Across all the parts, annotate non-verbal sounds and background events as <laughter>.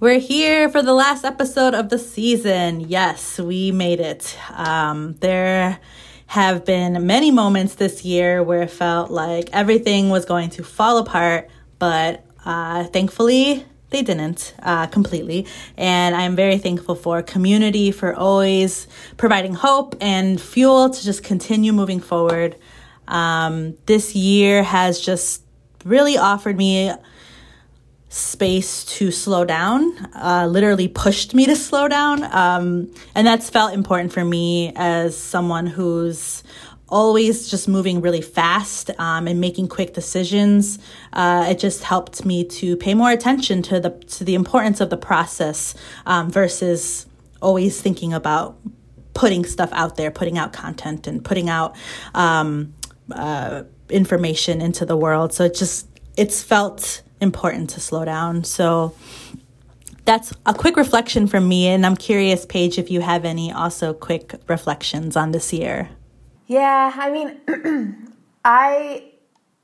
We're here for the last episode of the season. Yes, we made it. Um, there have been many moments this year where it felt like everything was going to fall apart, but uh, thankfully they didn't uh, completely. And I'm very thankful for community for always providing hope and fuel to just continue moving forward. Um, this year has just really offered me space to slow down, uh, literally pushed me to slow down. Um, and that's felt important for me as someone who's always just moving really fast um, and making quick decisions. Uh, it just helped me to pay more attention to the to the importance of the process um, versus always thinking about putting stuff out there, putting out content, and putting out um, uh, information into the world. So it just it's felt important to slow down. So that's a quick reflection from me, and I'm curious, Page, if you have any also quick reflections on this year. Yeah, I mean, <clears throat> I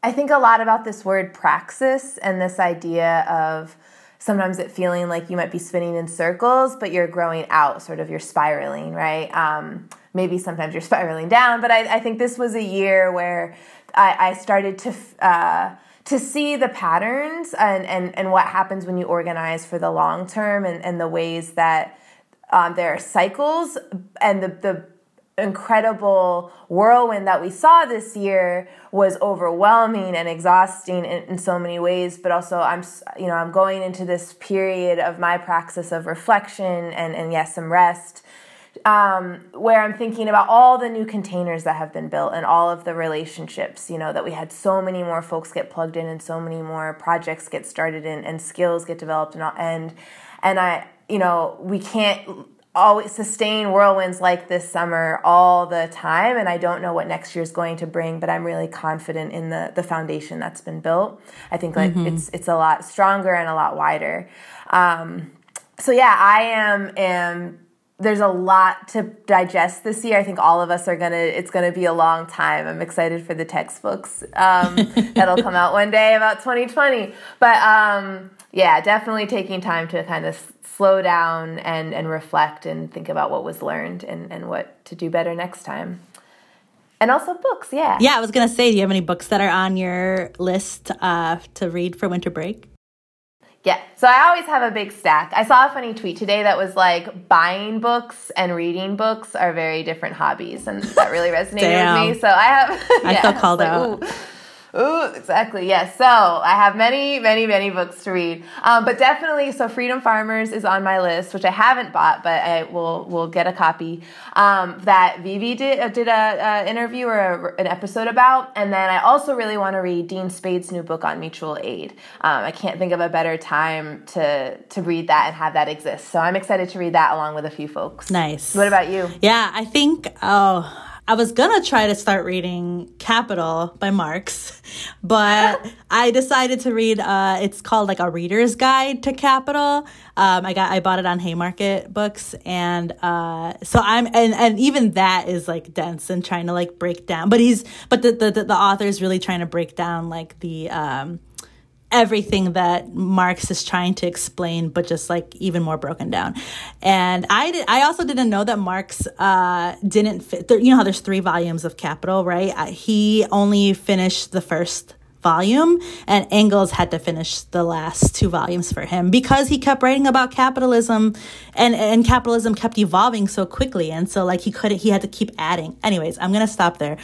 I think a lot about this word praxis and this idea of sometimes it feeling like you might be spinning in circles, but you're growing out, sort of you're spiraling, right? Um, maybe sometimes you're spiraling down, but I, I, think this was a year where I, I started to uh, to see the patterns and, and, and what happens when you organize for the long term and, and the ways that um, there are cycles and the, the incredible whirlwind that we saw this year was overwhelming and exhausting in, in, so many ways but also i'm you know i'm going into this period of my praxis of reflection and and yes some rest um, where I'm thinking about all the new containers that have been built and all of the relationships, you know, that we had so many more folks get plugged in and so many more projects get started in and skills get developed and all, and and I, you know, we can't always sustain whirlwinds like this summer all the time and I don't know what next year is going to bring but I'm really confident in the the foundation that's been built. I think like mm-hmm. it's it's a lot stronger and a lot wider. Um, so yeah, I am am there's a lot to digest this year. I think all of us are gonna. It's gonna be a long time. I'm excited for the textbooks um, <laughs> that'll come out one day about 2020. But um, yeah, definitely taking time to kind of slow down and and reflect and think about what was learned and and what to do better next time. And also books, yeah. Yeah, I was gonna say, do you have any books that are on your list uh, to read for winter break? Yeah. So I always have a big stack. I saw a funny tweet today that was like buying books and reading books are very different hobbies, and that really resonated with me. So I have. <laughs> yeah, I feel called like, out. Ooh. Ooh, exactly. Yes. So I have many, many, many books to read. Um, but definitely, so Freedom Farmers is on my list, which I haven't bought, but I will will get a copy. Um, that Vivi did uh, did a, a interview or a, an episode about, and then I also really want to read Dean Spade's new book on mutual aid. Um, I can't think of a better time to to read that and have that exist. So I'm excited to read that along with a few folks. Nice. What about you? Yeah, I think. Oh. I was gonna try to start reading Capital by Marx, <laughs> but <laughs> I decided to read. Uh, it's called like a reader's guide to Capital. Um, I got I bought it on Haymarket Books, and uh, so I'm and and even that is like dense and trying to like break down. But he's but the the the author is really trying to break down like the um everything that Marx is trying to explain, but just like even more broken down. And I did, I also didn't know that Marx uh, didn't fit. You know how there's three volumes of Capital, right? Uh, he only finished the first volume and Engels had to finish the last two volumes for him because he kept writing about capitalism and and capitalism kept evolving so quickly and so like he couldn't he had to keep adding. Anyways, I'm going to stop there.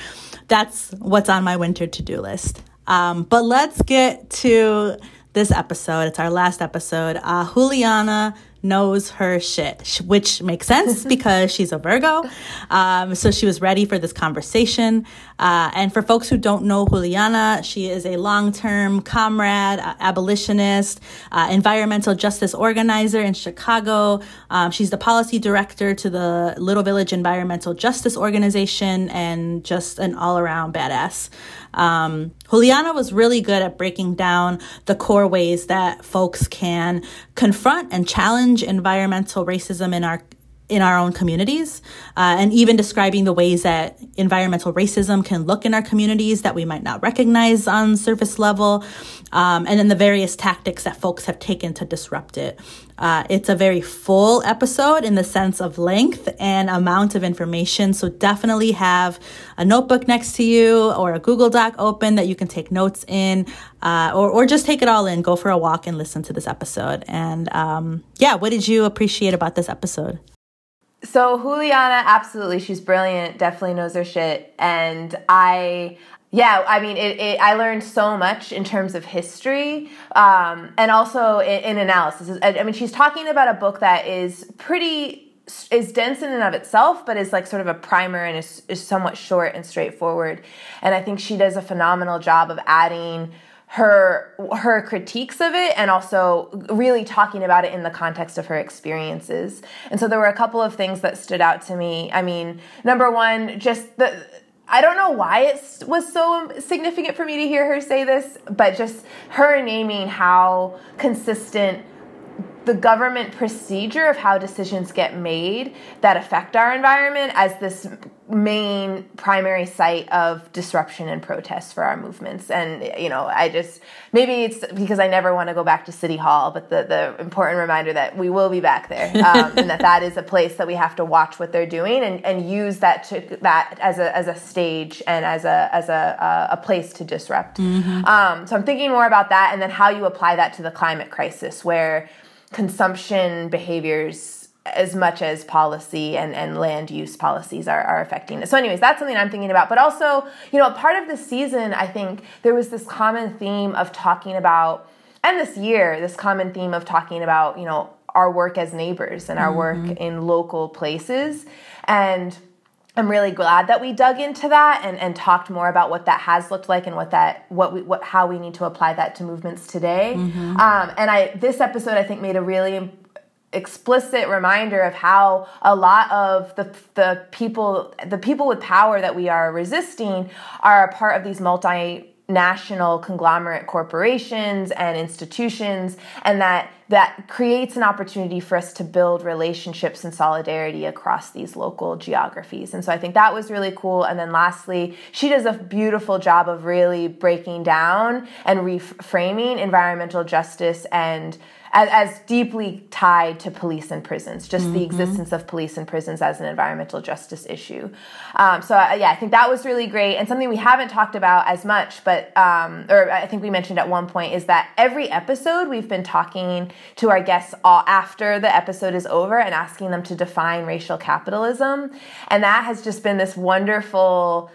That's what's on my winter to-do list. Um, but let's get to this episode. It's our last episode. Uh, Juliana knows her shit, which makes sense <laughs> because she's a Virgo. Um, so she was ready for this conversation. Uh, and for folks who don't know Juliana, she is a long term comrade, uh, abolitionist, uh, environmental justice organizer in Chicago. Um, she's the policy director to the Little Village Environmental Justice Organization and just an all around badass. Um, Juliana was really good at breaking down the core ways that folks can confront and challenge environmental racism in our in our own communities, uh, and even describing the ways that environmental racism can look in our communities that we might not recognize on surface level, um, and then the various tactics that folks have taken to disrupt it. Uh, it's a very full episode in the sense of length and amount of information. So definitely have a notebook next to you or a Google Doc open that you can take notes in, uh, or, or just take it all in. Go for a walk and listen to this episode. And um, yeah, what did you appreciate about this episode? So Juliana, absolutely, she's brilliant. Definitely knows her shit, and I yeah, I mean, it, it, I learned so much in terms of history um, and also in, in analysis. I, mean, she's talking about a book that is pretty is dense in and of itself, but is like sort of a primer and is, is somewhat short and straightforward. And I think she does a phenomenal job of adding her her critiques of it and also really talking about it in the context of her experiences. And so there were a couple of things that stood out to me. I mean, number one, just the I don't know why it was so significant for me to hear her say this, but just her naming how consistent the government procedure of how decisions get made that affect our environment as this main primary site of disruption and protest for our movements and you know i just maybe it's because i never want to go back to city hall but the, the important reminder that we will be back there <laughs> um, and that that is a place that we have to watch what they're doing and, and use that to that as a, as a stage and as a as a, a place to disrupt mm-hmm. um, so i'm thinking more about that and then how you apply that to the climate crisis where consumption behaviors as much as policy and, and land use policies are, are affecting it. So, anyways, that's something I'm thinking about. But also, you know, part of the season, I think there was this common theme of talking about, and this year, this common theme of talking about, you know, our work as neighbors and our mm-hmm. work in local places. And I'm really glad that we dug into that and, and talked more about what that has looked like and what that what we what how we need to apply that to movements today. Mm-hmm. Um, and I this episode I think made a really explicit reminder of how a lot of the the people the people with power that we are resisting are a part of these multinational conglomerate corporations and institutions and that that creates an opportunity for us to build relationships and solidarity across these local geographies. And so i think that was really cool. And then lastly she does a beautiful job of really breaking down and reframing environmental justice and as, as deeply tied to police and prisons, just mm-hmm. the existence of police and prisons as an environmental justice issue. Um, so, uh, yeah, I think that was really great. And something we haven't talked about as much, but, um, or I think we mentioned at one point, is that every episode we've been talking to our guests all after the episode is over and asking them to define racial capitalism. And that has just been this wonderful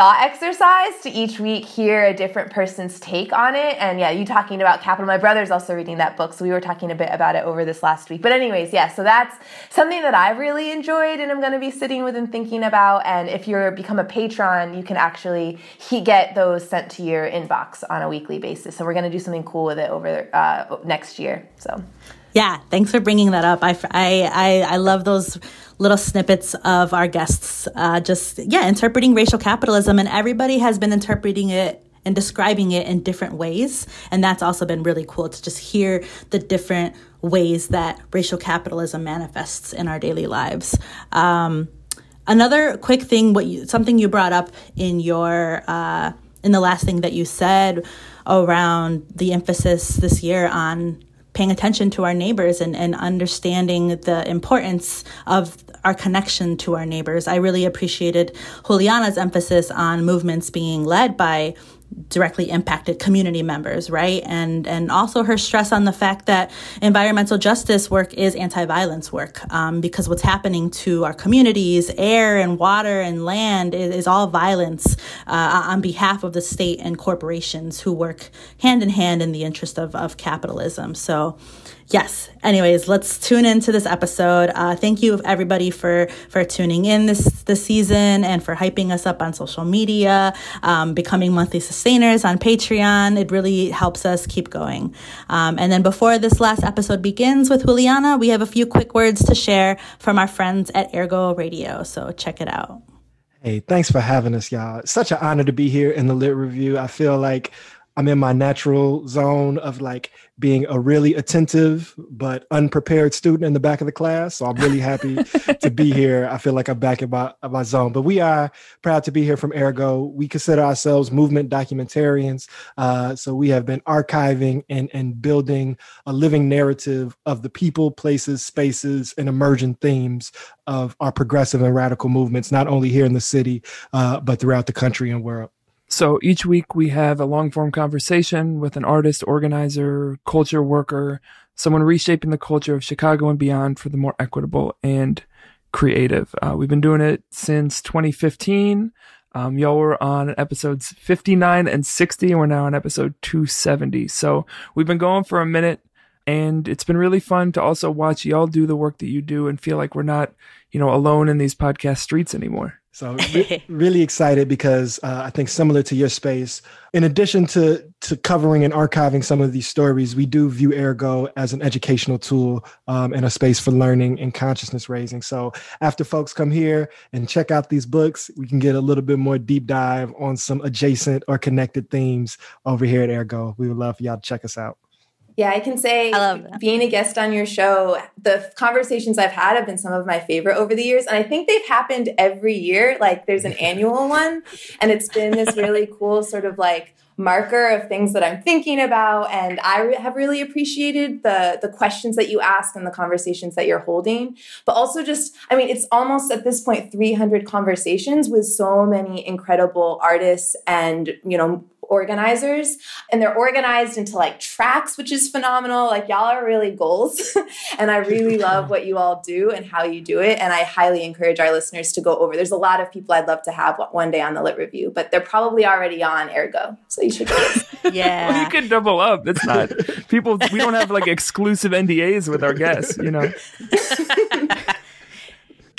thought exercise to each week hear a different person's take on it. And yeah, you talking about capital. My brother's also reading that book, so we were talking a bit about it over this last week. But anyways, yeah, so that's something that I've really enjoyed and I'm going to be sitting with and thinking about. And if you're become a patron, you can actually he get those sent to your inbox on a weekly basis. So we're going to do something cool with it over uh, next year. So. Yeah, thanks for bringing that up. I, I, I, love those little snippets of our guests uh, just, yeah, interpreting racial capitalism. And everybody has been interpreting it and describing it in different ways. And that's also been really cool to just hear the different ways that racial capitalism manifests in our daily lives. Um, another quick thing, what you, something you brought up in your uh, in the last thing that you said around the emphasis this year on paying attention to our neighbors and, and understanding the importance of our connection to our neighbors. I really appreciated Juliana's emphasis on movements being led by directly impacted community members, right? And and also her stress on the fact that environmental justice work is anti-violence work, um, because what's happening to our communities, air and water and land, is, is all violence uh, on behalf of the state and corporations who work hand in hand in the interest of of capitalism. So yes. Anyways let's tune into this episode. Uh, thank you everybody for for tuning in this this season and for hyping us up on social media um, becoming monthly sustainers on patreon. It really helps us keep going. Um, and then before this last episode begins with juliana we have a few quick words to share from our friends at AirGo radio. So check it out. Hey thanks for having us y'all. Such an honor to be here in the lit review. I feel like I'm in my natural zone of like being a really attentive but unprepared student in the back of the class. So I'm really happy to be <laughs> here. I feel like I'm back in my, in my zone. But we are proud to be here from AirGo. We consider ourselves movement documentarians. Uh, so we have been archiving and, and building a living narrative of the people, places, spaces, and emerging themes of our progressive and radical movements, not only here in the city, uh, but throughout the country and world. So each week we have a long form conversation with an artist, organizer, culture worker, someone reshaping the culture of Chicago and beyond for the more equitable and creative. Uh, we've been doing it since 2015. Um, y'all were on episodes 59 and 60, and we're now on episode 270. So we've been going for a minute, and it's been really fun to also watch y'all do the work that you do and feel like we're not, you know, alone in these podcast streets anymore. So <laughs> re- really excited because uh, I think similar to your space, in addition to to covering and archiving some of these stories, we do view AirGo as an educational tool um, and a space for learning and consciousness raising. So after folks come here and check out these books, we can get a little bit more deep dive on some adjacent or connected themes over here at AirGo. We would love for y'all to check us out. Yeah, I can say I being a guest on your show, the conversations I've had have been some of my favorite over the years. And I think they've happened every year. Like there's an <laughs> annual one, and it's been this really cool sort of like marker of things that I'm thinking about. And I re- have really appreciated the the questions that you ask and the conversations that you're holding. But also just, I mean, it's almost at this point 300 conversations with so many incredible artists and you know organizers and they're organized into like tracks, which is phenomenal. Like y'all are really goals. <laughs> and I really love what you all do and how you do it. And I highly encourage our listeners to go over. There's a lot of people I'd love to have one day on the Lit Review, but they're probably already on AirGo. So you should go. <laughs> yeah. well, you can double up. It's not people, we don't have like exclusive NDAs with our guests, you know? <laughs>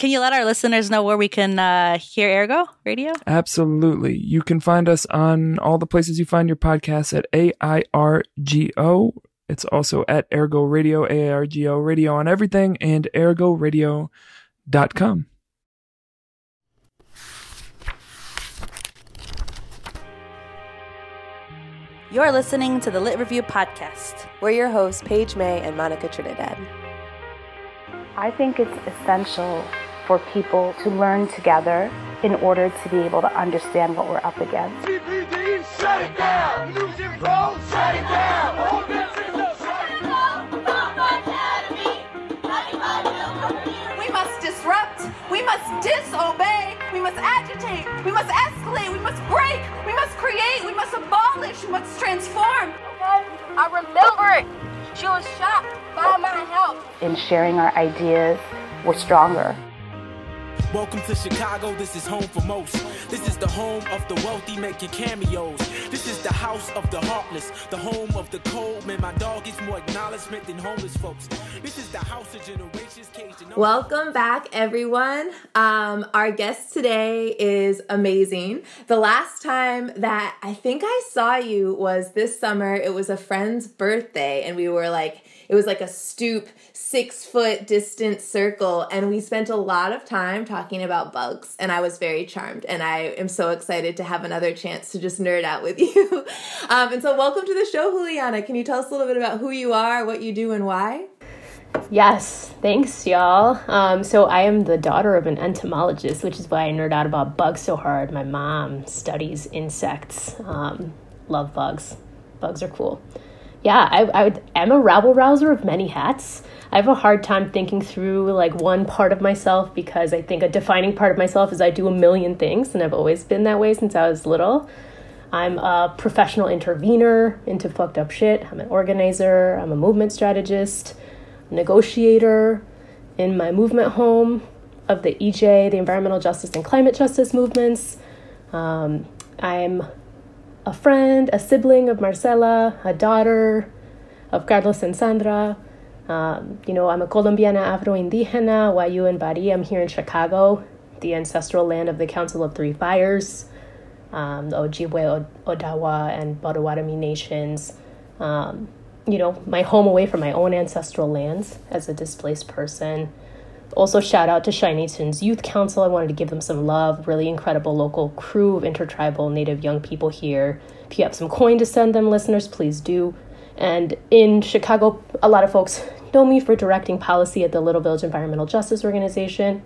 Can you let our listeners know where we can uh, hear AirGo Radio? Absolutely. You can find us on all the places you find your podcasts at AIRGO. It's also at AirGo Radio, AIRGO Radio on everything, and airgoradio.com. You're listening to the Lit Review Podcast. We're your hosts, Page May and Monica Trinidad. I think it's essential for people to learn together in order to be able to understand what we're up against. CPD, shut it down! Pro, shut it down! We must disrupt, we must disobey, we must agitate, we must escalate, we must break, we must create, we must abolish, we must transform. I remember it. She was shot by my help. In sharing our ideas, we're stronger. Welcome to Chicago, this is home for most. This is the home of the wealthy making cameos. This is the house of the heartless, the home of the cold. Man, my dog gets more acknowledgement than homeless folks. This is the house of generations Welcome back, everyone. Um, our guest today is amazing. The last time that I think I saw you was this summer. It was a friend's birthday, and we were like, it was like a stoop, six foot distant circle. And we spent a lot of time talking about bugs. And I was very charmed. And I am so excited to have another chance to just nerd out with <laughs> you. um, and so, welcome to the show, Juliana. Can you tell us a little bit about who you are, what you do, and why? Yes, thanks, y'all. Um, so I am the daughter of an entomologist, which is why I nerd out about bugs so hard. My mom studies insects. Um, love bugs. Bugs are cool yeah, I, I am a rabble rouser of many hats. I have a hard time thinking through like one part of myself because I think a defining part of myself is I do a million things, and I've always been that way since I was little. I'm a professional intervener into fucked up shit. I'm an organizer. I'm a movement strategist, negotiator in my movement home of the EJ, the environmental justice and climate justice movements. Um, I'm a friend, a sibling of Marcela, a daughter of Carlos and Sandra. Um, you know, I'm a Colombiana Afro-Indígena, Wayuu and Bari. I'm here in Chicago, the ancestral land of the Council of Three Fires, um, the Ojibwe, Odawa, and Potawatomi nations. Um, you know, my home away from my own ancestral lands as a displaced person. Also, shout out to Chi-Nations Youth Council. I wanted to give them some love. Really incredible local crew of intertribal Native young people here. If you have some coin to send them, listeners, please do. And in Chicago, a lot of folks know me for directing policy at the Little Village Environmental Justice Organization.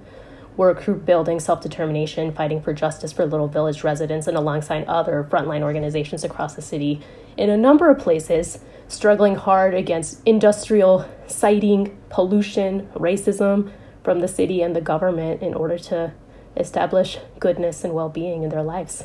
We're a group building self determination, fighting for justice for Little Village residents, and alongside other frontline organizations across the city in a number of places, struggling hard against industrial siting, pollution, racism from the city and the government in order to establish goodness and well being in their lives.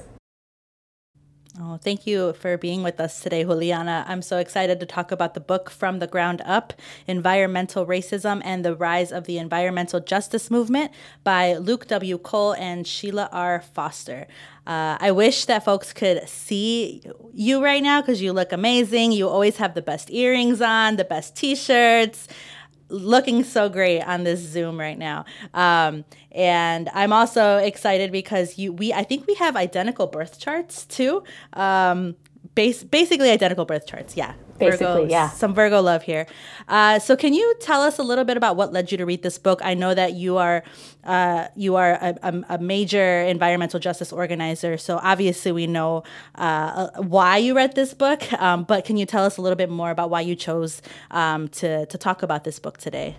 Oh, thank you for being with us today, Juliana. I'm so excited to talk about the book From the Ground Up Environmental Racism and the Rise of the Environmental Justice Movement by Luke W. Cole and Sheila R. Foster. Uh, I wish that folks could see you right now because you look amazing. You always have the best earrings on, the best t shirts looking so great on this Zoom right now. Um, and I'm also excited because you we I think we have identical birth charts too. Um, base, basically identical birth charts. Yeah. Basically, Virgo, yeah. Some Virgo love here. Uh, so, can you tell us a little bit about what led you to read this book? I know that you are uh, you are a, a, a, major environmental justice organizer, so obviously we know uh, why you read this book. Um, but can you tell us a little bit more about why you chose um, to to talk about this book today?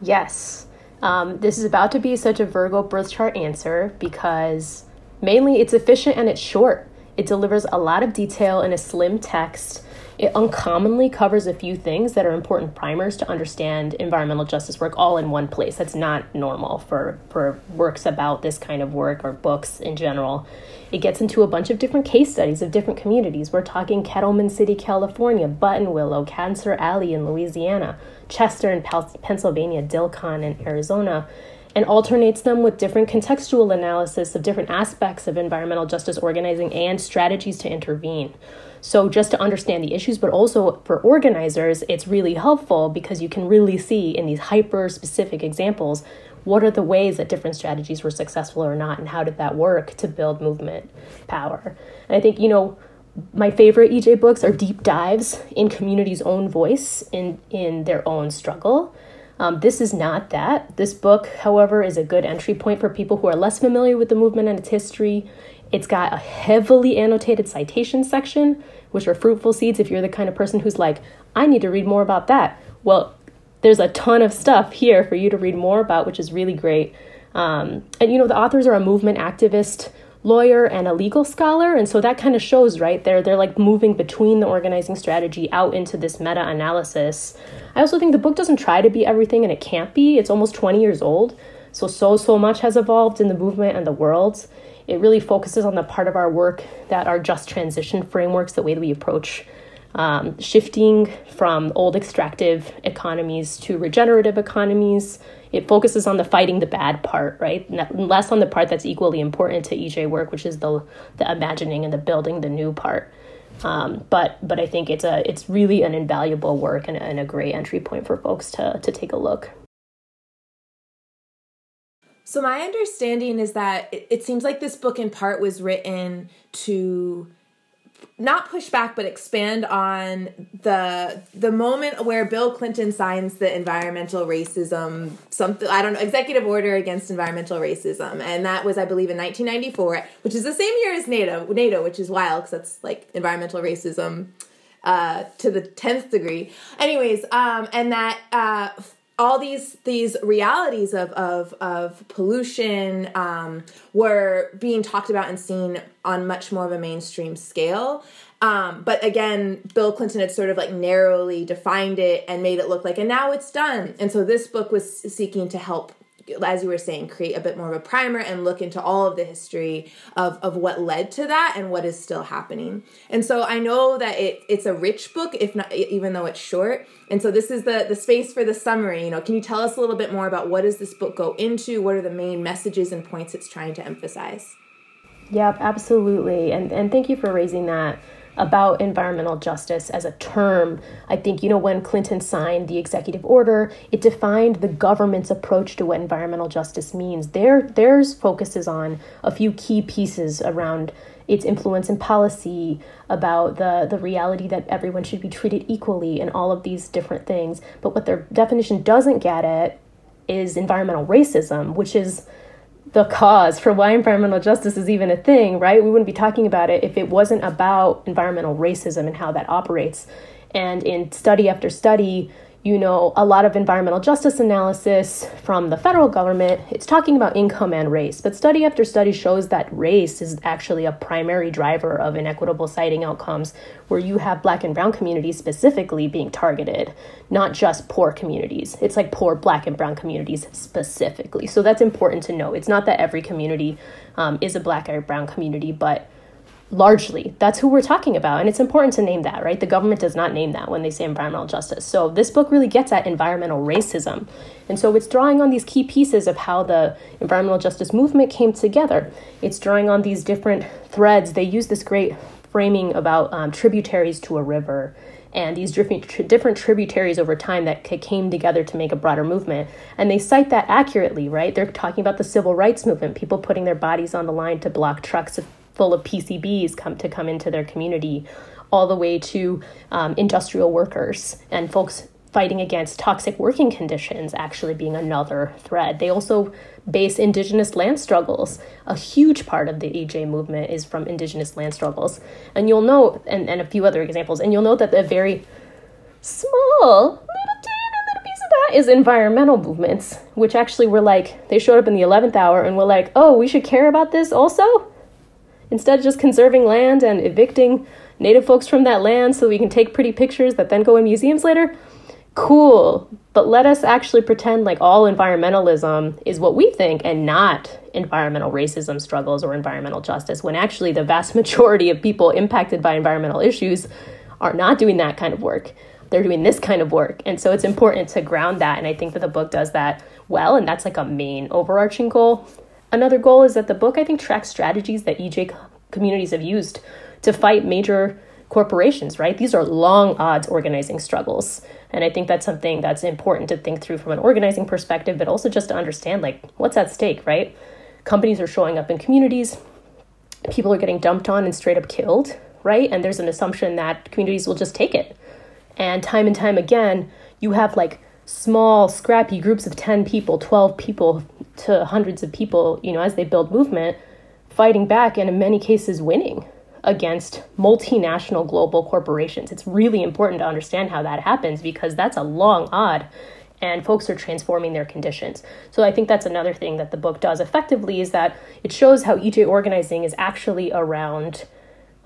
Yes, um, this is about to be such a Virgo birth chart answer because mainly it's efficient and it's short. It delivers a lot of detail in a slim text it uncommonly covers a few things that are important primers to understand environmental justice work all in one place. That's not normal for, for works about this kind of work or books in general. It gets into a bunch of different case studies of different communities. We're talking Kettleman City, California, Buttonwillow, Cancer Alley in Louisiana, Chester in Pennsylvania, Dilkon in Arizona and alternates them with different contextual analysis of different aspects of environmental justice organizing and strategies to intervene. So, just to understand the issues, but also for organizers, it's really helpful because you can really see in these hyper specific examples what are the ways that different strategies were successful or not, and how did that work to build movement power. And I think, you know, my favorite EJ books are deep dives in community's own voice in, in their own struggle. Um, this is not that. This book, however, is a good entry point for people who are less familiar with the movement and its history. It's got a heavily annotated citation section, which are fruitful seeds if you're the kind of person who's like, I need to read more about that. Well, there's a ton of stuff here for you to read more about, which is really great. Um, and you know, the authors are a movement activist, lawyer, and a legal scholar, and so that kind of shows, right? They're they're like moving between the organizing strategy out into this meta analysis. I also think the book doesn't try to be everything, and it can't be. It's almost 20 years old, so so so much has evolved in the movement and the world. It really focuses on the part of our work that are just transition frameworks, the way that we approach um, shifting from old extractive economies to regenerative economies. It focuses on the fighting the bad part, right? Less on the part that's equally important to EJ work, which is the the imagining and the building the new part. Um, but but I think it's a it's really an invaluable work and, and a great entry point for folks to to take a look. So, my understanding is that it, it, seems like this book, in part, was written to not push back but expand on the the moment where Bill Clinton signs the environmental racism something I don't know executive order against environmental racism. And that was I believe in 1994 which is the same year as NATO NATO which is wild because that's like environmental racism uh, to the 10th degree. Anyways um, and that uh, all these these realities of of of pollution um, were being talked about and seen on much more of a mainstream scale. Um, but again, Bill Clinton had sort of like narrowly defined it and made it look like, and now it's done. And so this book was seeking to help as you were saying, create a bit more of a primer and look into all of the history of, of what led to that and what is still happening. And so I know that it it's a rich book, if not even though it's short. And so this is the the space for the summary. You know, can you tell us a little bit more about what does this book go into? What are the main messages and points it's trying to emphasize? Yep, absolutely. And and thank you for raising that about environmental justice as a term. I think, you know, when Clinton signed the executive order, it defined the government's approach to what environmental justice means. Their, theirs focuses on a few key pieces around its influence in policy, about the, the reality that everyone should be treated equally, and all of these different things. But what their definition doesn't get at is environmental racism, which is the cause for why environmental justice is even a thing, right? We wouldn't be talking about it if it wasn't about environmental racism and how that operates. And in study after study, you know, a lot of environmental justice analysis from the federal government, it's talking about income and race. But study after study shows that race is actually a primary driver of inequitable siting outcomes, where you have black and brown communities specifically being targeted, not just poor communities. It's like poor black and brown communities specifically. So that's important to know. It's not that every community um, is a black or brown community, but largely. That's who we're talking about and it's important to name that right? The government does not name that when they say environmental justice. So this book really gets at environmental racism. And so it's drawing on these key pieces of how the environmental justice movement came together. It's drawing on these different threads. They use this great framing about um, tributaries to a river and these different, different tributaries over time that came together to make a broader movement. And they cite that accurately, right? They're talking about the civil rights movement, people putting their bodies on the line to block trucks full of PCBs come to come into their community, all the way to um, industrial workers and folks fighting against toxic working conditions actually being another thread. They also base indigenous land struggles. A huge part of the EJ movement is from indigenous land struggles. And you'll note, and, and a few other examples, and you'll note that the very small little tiny little piece of that is environmental movements, which actually were like, they showed up in the 11th hour and were like, oh, we should care about this also? Instead of just conserving land and evicting native folks from that land so we can take pretty pictures that then go in museums later, cool. But let us actually pretend like all environmentalism is what we think and not environmental racism struggles or environmental justice, when actually the vast <laughs> majority of people impacted by environmental issues are not doing that kind of work. They're doing this kind of work. And so it's important to ground that. And I think that the book does that well. And that's like a main overarching goal. Another goal is that the book, I think, tracks strategies that EJ communities have used to fight major corporations, right? These are long odds organizing struggles. And I think that's something that's important to think through from an organizing perspective, but also just to understand like what's at stake, right? Companies are showing up in communities, people are getting dumped on and straight up killed, right? And there's an assumption that communities will just take it. And time and time again, you have like small, scrappy groups of 10 people, 12 people to hundreds of people, you know, as they build movement, fighting back and in many cases winning against multinational global corporations. It's really important to understand how that happens because that's a long odd and folks are transforming their conditions. So I think that's another thing that the book does effectively is that it shows how EJ organizing is actually around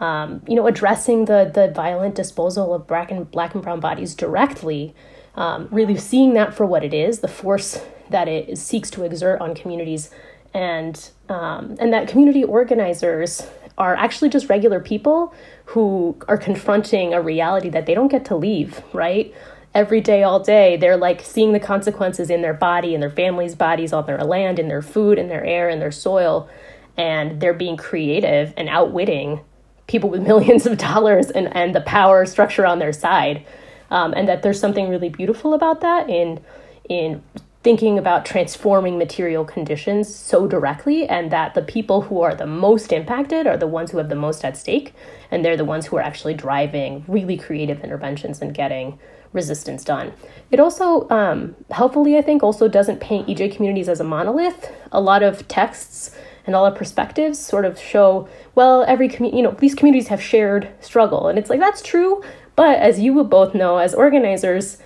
um, you know, addressing the the violent disposal of black and black and brown bodies directly, um, really seeing that for what it is, the force that it seeks to exert on communities and um, and that community organizers are actually just regular people who are confronting a reality that they don't get to leave right? Every day all day they're like seeing the consequences in their body and their families bodies on their land in their food in their air in their soil. And they're being creative and outwitting people with <laughs> millions of dollars and, and the power structure on their side. Um, and that there's something really beautiful about that in in thinking about transforming material conditions so directly and that the people who are the most impacted are the ones who have the most at stake and they're the ones who are actually driving really creative interventions and getting resistance done. It also um, helpfully i think also doesn't paint ej communities as a monolith. A lot of texts and all the perspectives sort of show well every community you know these communities have shared struggle and it's like that's true but as you will both know as organizers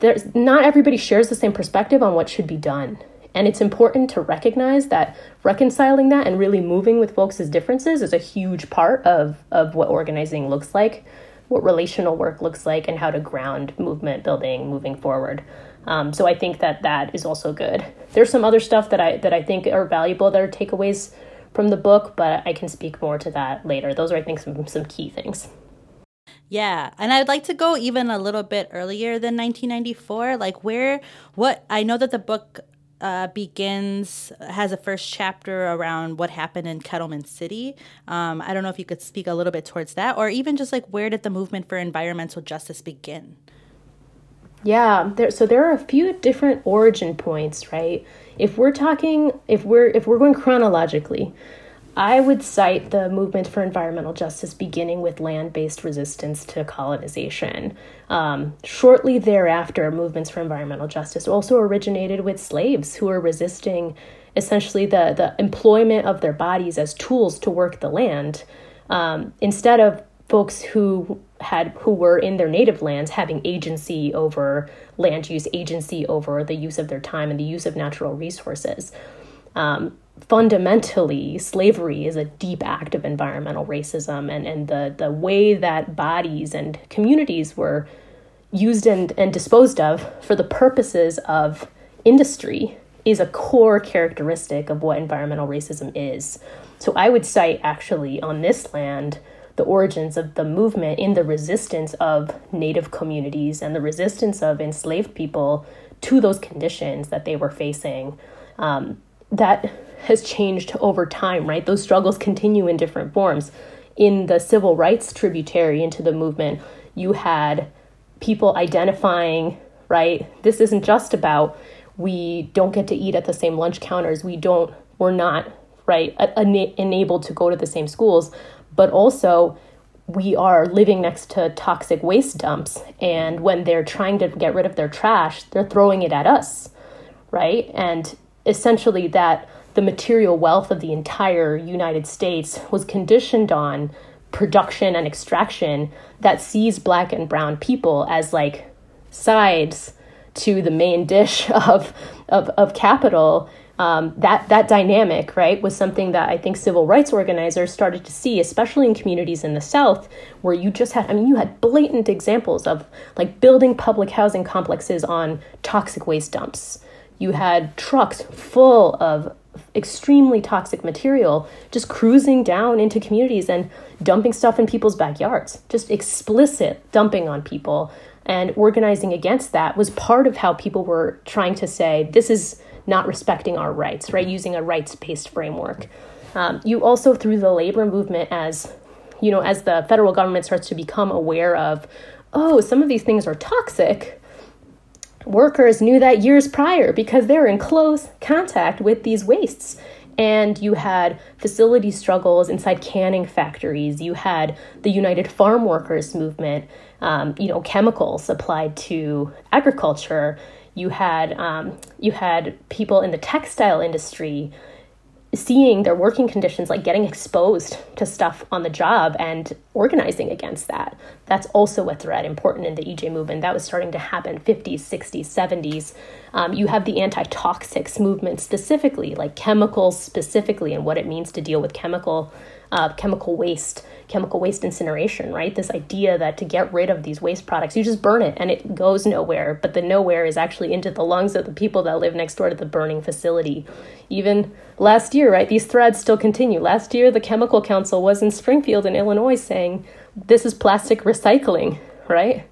there's not everybody shares the same perspective on what should be done. And it's important to recognize that reconciling that and really moving with folks' differences is a huge part of, of what organizing looks like, what relational work looks like, and how to ground movement building moving forward. Um, so I think that that is also good. There's some other stuff that I that I think are valuable that are takeaways from the book, but I can speak more to that later. Those are I think some some key things. Yeah, and I'd like to go even a little bit earlier than 1994. Like where, what I know that the book uh, begins has a first chapter around what happened in Kettleman City. Um, I don't know if you could speak a little bit towards that, or even just like where did the movement for environmental justice begin? Yeah, there, so there are a few different origin points, right? If we're talking, if we're if we're going chronologically, I would cite the movement for environmental justice beginning with land based resistance to colonization. Um, shortly thereafter, movements for environmental justice also originated with slaves who were resisting essentially the, the employment of their bodies as tools to work the land um, instead of folks who had who were in their native lands having agency over land use agency over the use of their time and the use of natural resources um, fundamentally slavery is a deep act of environmental racism and, and the, the way that bodies and communities were used and, and disposed of for the purposes of industry is a core characteristic of what environmental racism is. So I would cite actually on this land the origins of the movement in the resistance of native communities and the resistance of enslaved people to those conditions that they were facing. Um, that has changed over time, right? Those struggles continue in different forms. In the civil rights tributary into the movement, you had people identifying, right? This isn't just about we don't get to eat at the same lunch counters, we don't, we're not, right, enabled to go to the same schools, but also we are living next to toxic waste dumps. And when they're trying to get rid of their trash, they're throwing it at us, right? And essentially, that the material wealth of the entire United States was conditioned on production and extraction that sees black and brown people as like sides to the main dish <laughs> of of, of capital um, that that dynamic right was something that I think civil rights organizers started to see, especially in communities in the South, where you just had I mean you had blatant examples of like building public housing complexes on toxic waste dumps. You had trucks full of extremely toxic material just cruising down into communities and dumping stuff in people's backyards, just explicit dumping on people. And organizing against that was part of how people were trying to say, this is not respecting our rights, right? Using a rights based framework. Um, you also, through the labor movement, as you know, as the federal government starts to become aware of, oh, some of these things are toxic, workers knew that years prior because they were in close contact with these wastes. And you had facility struggles inside canning factories. You had the United Farm Workers movement, um, you know, chemicals applied to agriculture. You had um, you had people in the textile industry seeing their working conditions like getting exposed to stuff on the job and organizing against that. That's also a threat important in the ej movement. That was starting to happen 50s 60s 70s um, you have the anti-toxics movement specifically like chemicals specifically and what it means to deal with chemical uh, chemical waste chemical waste incineration, right? This idea that to get rid of these waste products, you just burn it and it goes nowhere, but the nowhere is actually into the lungs of the people that live next door to the burning facility. Even last year, right, these threads still continue. Last year, the Chemical Council was in Springfield in Illinois saying this is plastic recycling, right?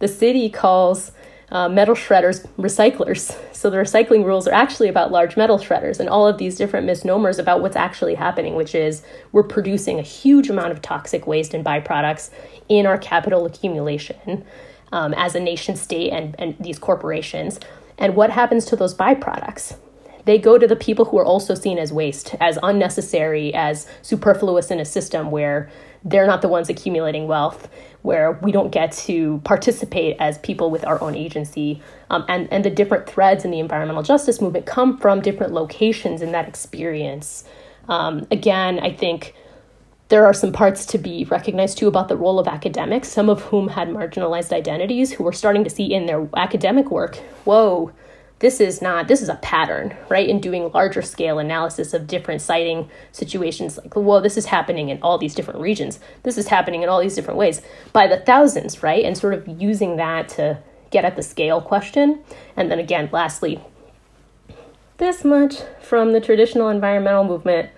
The city calls uh, metal shredders recyclers. So the recycling rules are actually about large metal shredders and all of these different misnomers about what's actually happening, which is we're producing a huge amount of toxic waste and byproducts in our capital accumulation um, as a nation state and, and these corporations. And what happens to those byproducts? They go to the people who are also seen as waste, as unnecessary, as superfluous in a system where they're not the ones accumulating wealth where we don't get to participate as people with our own agency. Um, and, and the different threads in the environmental justice movement come from different locations in that experience. Um, again, I think there are some parts to be recognized too about the role of academics, some of whom had marginalized identities, who were starting to see in their academic work, whoa, this is not this is a pattern right in doing larger scale analysis of different siting situations like well this is happening in all these different regions. This is happening in all these different ways. By the thousands right and sort of using that to get at the scale question. And then again lastly this much from the traditional environmental movement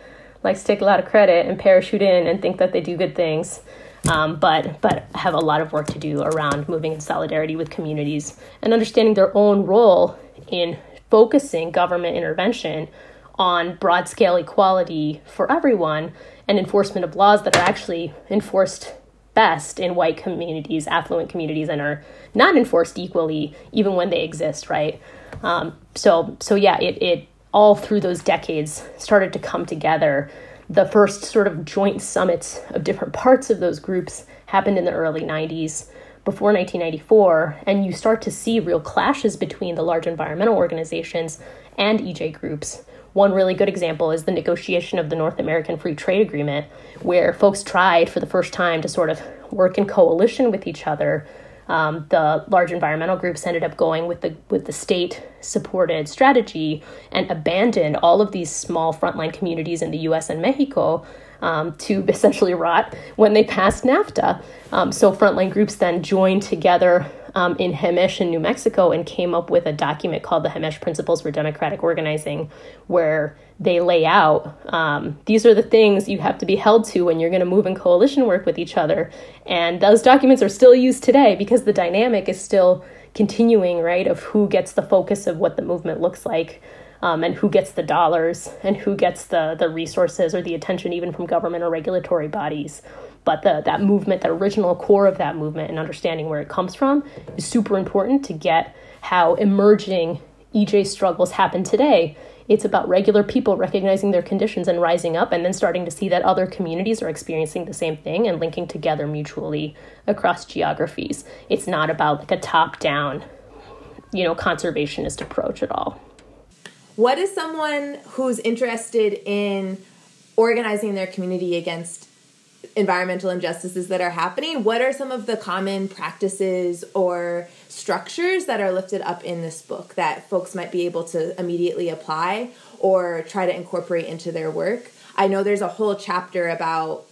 likes to take a lot of credit and parachute in and think that they do good things. Um, but but have a lot of work to do around moving in solidarity with communities and understanding their own role in focusing government intervention on broad scale equality for everyone and enforcement of laws that are actually enforced best in white communities, affluent communities, and are not enforced equally even when they exist, right? Um, so, so yeah, it, it all through those decades started to come together the first sort of joint summits of different parts of those groups happened in the early 90s before 1994 and you start to see real clashes between the large environmental organizations and EJ groups one really good example is the negotiation of the North American Free Trade Agreement, where folks tried for the first time to sort of work in coalition with each other. Um, the large environmental groups ended up going with the with the state supported strategy and abandoned all of these small frontline communities in the U.S. and Mexico um, to essentially rot when they passed NAFTA. Um, so frontline groups then joined together um, in Jemez in New Mexico and came up with a document called the Jemez Principles for Democratic Organizing, where they lay out um, these are the things you have to be held to when you're going to move in coalition work with each other. And those documents are still used today because the dynamic is still continuing, right, of who gets the focus of what the movement looks like. Um, and who gets the dollars and who gets the the resources or the attention even from government or regulatory bodies but the, that movement, that original core of that movement and understanding where it comes from is super important to get how emerging EJ struggles happen today. It's about regular people recognizing their conditions and rising up and then starting to see that other communities are experiencing the same thing and linking together mutually across geographies. It's not about like a top down, you know, conservationist approach at all. What is someone who's interested in organizing their community against environmental injustices that are happening, what are some of the common practices or structures that are lifted up in this book that folks might be able to immediately apply or try to incorporate into their work? I know there's a whole chapter about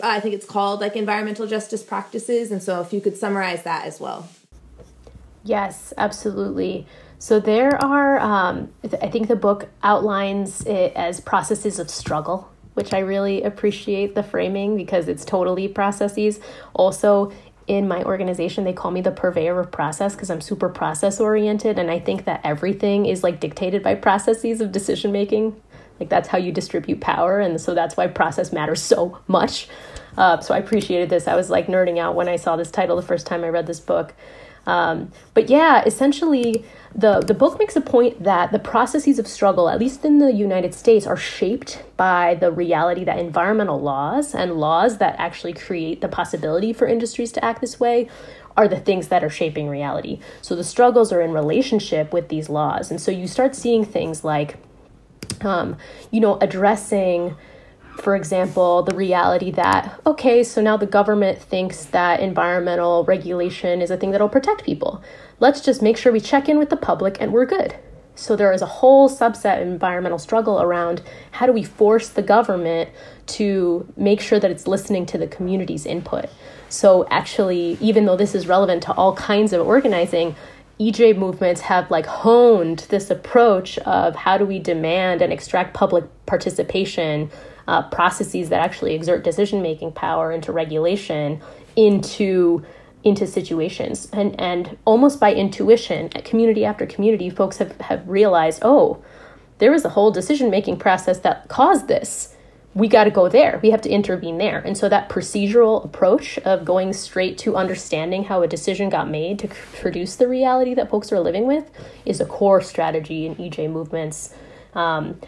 I think it's called like environmental justice practices and so if you could summarize that as well. Yes, absolutely. So there are, um, I think the book outlines it as processes of struggle which I really appreciate the framing because it's totally processes. Also, in my organization, they call me the purveyor of process because I'm super process oriented. And I think that everything is like dictated by processes of decision making. Like that's how you distribute power. And so that's why process matters so much. Uh, so I appreciated this. I was like nerding out when I saw this title the first time I read this book. Um, but yeah, essentially, the, the book makes a point that the processes of struggle, at least in the United States, are shaped by the reality that environmental laws and laws that actually create the possibility for industries to act this way are the things that are shaping reality. So the struggles are in relationship with these laws. And so you start seeing things like, um, you know, addressing for example, the reality that, okay, so now the government thinks that environmental regulation is a thing that'll protect people. Let's just make sure we check in with the public and we're good. So there is a whole subset of environmental struggle around how do we force the government to make sure that it's listening to the community's input. So actually, even though this is relevant to all kinds of organizing, EJ movements have like honed this approach of how do we demand and extract public participation uh, processes that actually exert decision making power into regulation into into situations. And and almost by intuition community after community folks have, have realized oh there was a whole decision making process that caused this. We got to go there. We have to intervene there. And so that procedural approach of going straight to understanding how a decision got made to produce the reality that folks are living with is a core strategy in ej movements. Um,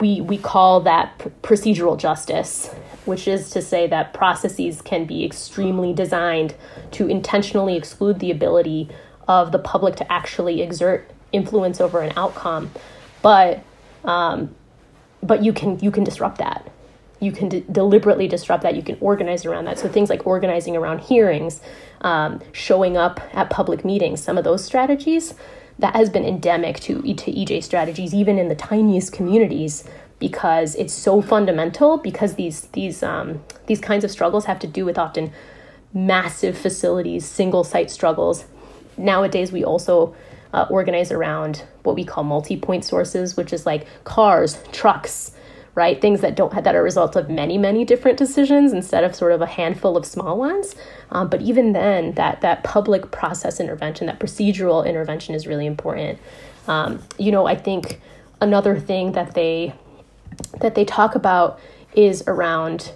we we call that procedural justice, which is to say that processes can be extremely designed to intentionally exclude the ability of the public to actually exert influence over an outcome, but um, but you can you can disrupt that. You can de- deliberately disrupt that. You can organize around that. So things like organizing around hearings, um, showing up at public meetings, some of those strategies that has been endemic to, to EJ strategies, even in the tiniest communities, because it's so fundamental. Because these these um, these kinds of struggles have to do with often massive facilities, single site struggles. Nowadays, we also uh, organize around what we call multi point sources, which is like cars, trucks, right? Things that don't that are a result of many, many different decisions instead of sort of a handful of small ones. Um, but even then, that that public process intervention, that procedural intervention, is really important. Um, you know, I think another thing that they that they talk about is around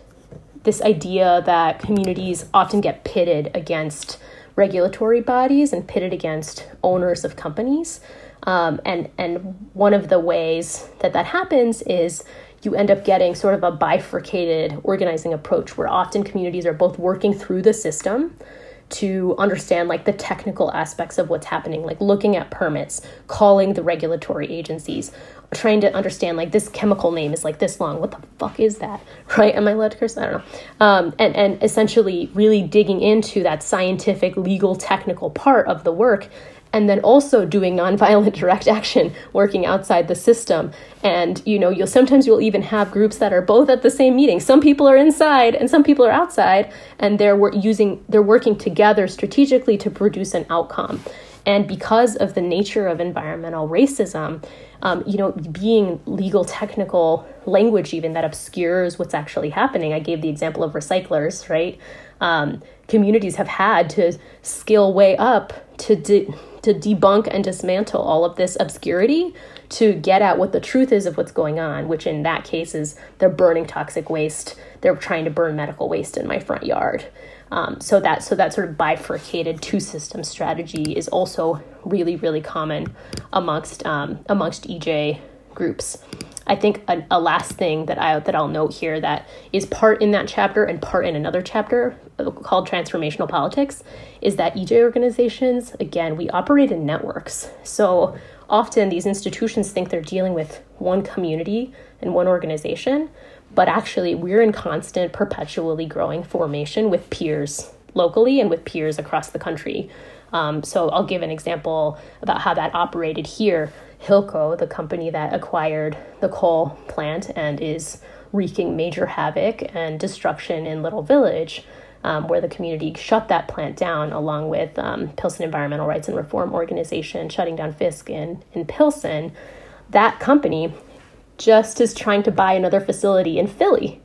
this idea that communities often get pitted against regulatory bodies and pitted against owners of companies. Um, and and one of the ways that that happens is you end up getting sort of a bifurcated organizing approach where often communities are both working through the system to understand like the technical aspects of what's happening like looking at permits calling the regulatory agencies trying to understand like this chemical name is like this long. What the fuck is that? <laughs> Right? Am i allowed to curse? I don't know. Um, and and essentially really digging into that scientific legal technical part of the work and then also doing nonviolent <laughs> direct action working outside the system. And you know you'll sometimes you'll even have groups that are both at the same meeting. Some people are inside and some people are outside and they're using they're working together strategically to produce an outcome. And because of the nature of environmental racism um, you know being legal technical language even that obscures what's actually happening. I gave the example of recyclers right? Um, communities have had to skill way up to de- to debunk and dismantle all of this obscurity to get at what the truth is of what's going on, which in that case is they're burning toxic waste. They're trying to burn medical waste in my front yard. Um, so that so that sort of bifurcated two system strategy is also really really common amongst um, amongst EJ groups. I think a, a, last thing that I that I'll note here that is part in that chapter and part in another chapter called transformational politics is that EJ organizations again we operate in networks. So often these institutions think they're dealing with one community and one organization, but actually we're in constant perpetually growing formation with peers locally and with peers across the country. Um, so I'll give an example about how that operated here. Hilco, the company that acquired the coal plant and is wreaking major havoc and destruction in Little Village, um, where the community shut that plant down along with um, Pilsen Environmental Rights and Reform Organization shutting down Fisk in, in Pilsen. That company just is trying to buy another facility in Philly.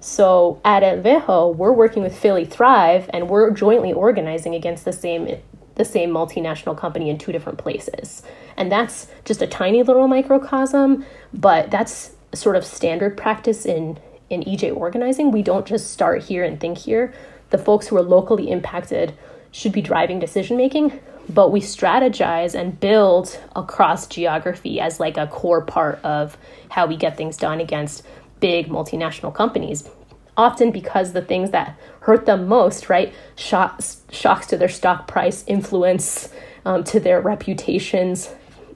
So at LVEJO, we're working with Philly Thrive and we're jointly organizing against the same the same multinational company in two different places. And that's just a tiny little microcosm, but that's sort of standard practice in in EJ organizing. We don't just start here and think here. The folks who are locally impacted should be driving decision making, but we strategize and build across geography as like a core part of how we get things done against big multinational companies often because the things that hurt them most, right? Shocks, shocks to their stock price, influence um, to their reputations,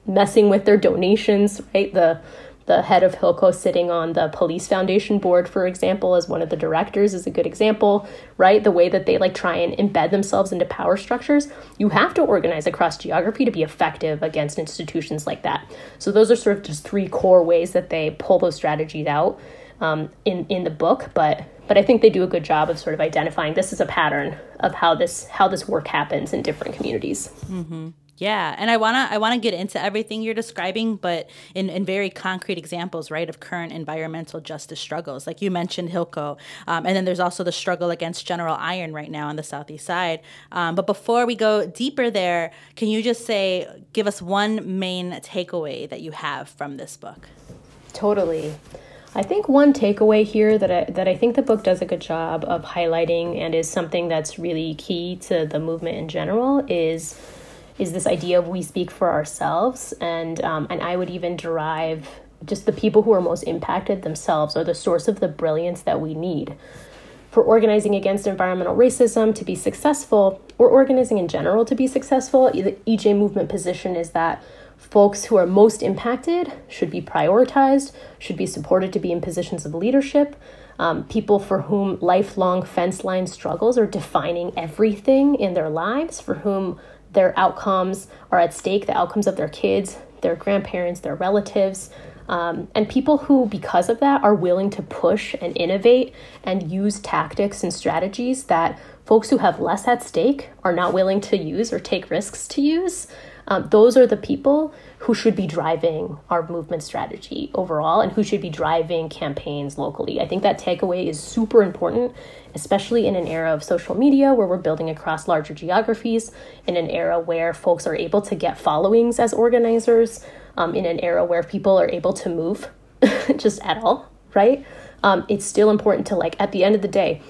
messing with their donations, right? The the head of Hilco sitting on the police foundation board, for example, as one of the directors is a good example, right? The way that they like try and embed themselves into power structures. You have to organize across geography to be effective against institutions like that. So those are sort of just three core ways that they pull those strategies out um, in in the book, but but I think they do a good job of sort of identifying this is a pattern of how this how this work happens in different communities. Mm-hmm. Yeah, and I wanna I wanna get into everything you're describing, but in, in very concrete examples, right, of current environmental justice struggles. Like you mentioned, Hilco, um, and then there's also the struggle against General Iron right now on the southeast side. Um, but before we go deeper there, can you just say give us one main takeaway that you have from this book? Totally. I think one takeaway here that I, that I think the book does a good job of highlighting and is something that's really key to the movement in general is is this idea of we speak for ourselves and um, and I would even derive just the people who are most impacted themselves are the source of the brilliance that we need. For organizing against environmental racism to be successful or organizing in general to be successful the EJ movement position is that Folks who are most impacted should be prioritized, should be supported to be in positions of leadership. Um, people for whom lifelong fence line struggles are defining everything in their lives, for whom their outcomes are at stake, the outcomes of their kids, their grandparents, their relatives. Um, and people who, because of that, are willing to push and innovate and use tactics and strategies that folks who have less at stake are not willing to use or take risks to use. Um, those are the people who should be driving our movement strategy overall and who should be driving campaigns locally. I think that takeaway is super important, especially in an era of social media where we're building across larger geographies, in an era where folks are able to get followings as organizers, um, in an era where people are able to move <laughs> just at all, right? Um, it's still important to, like, at the end of the day,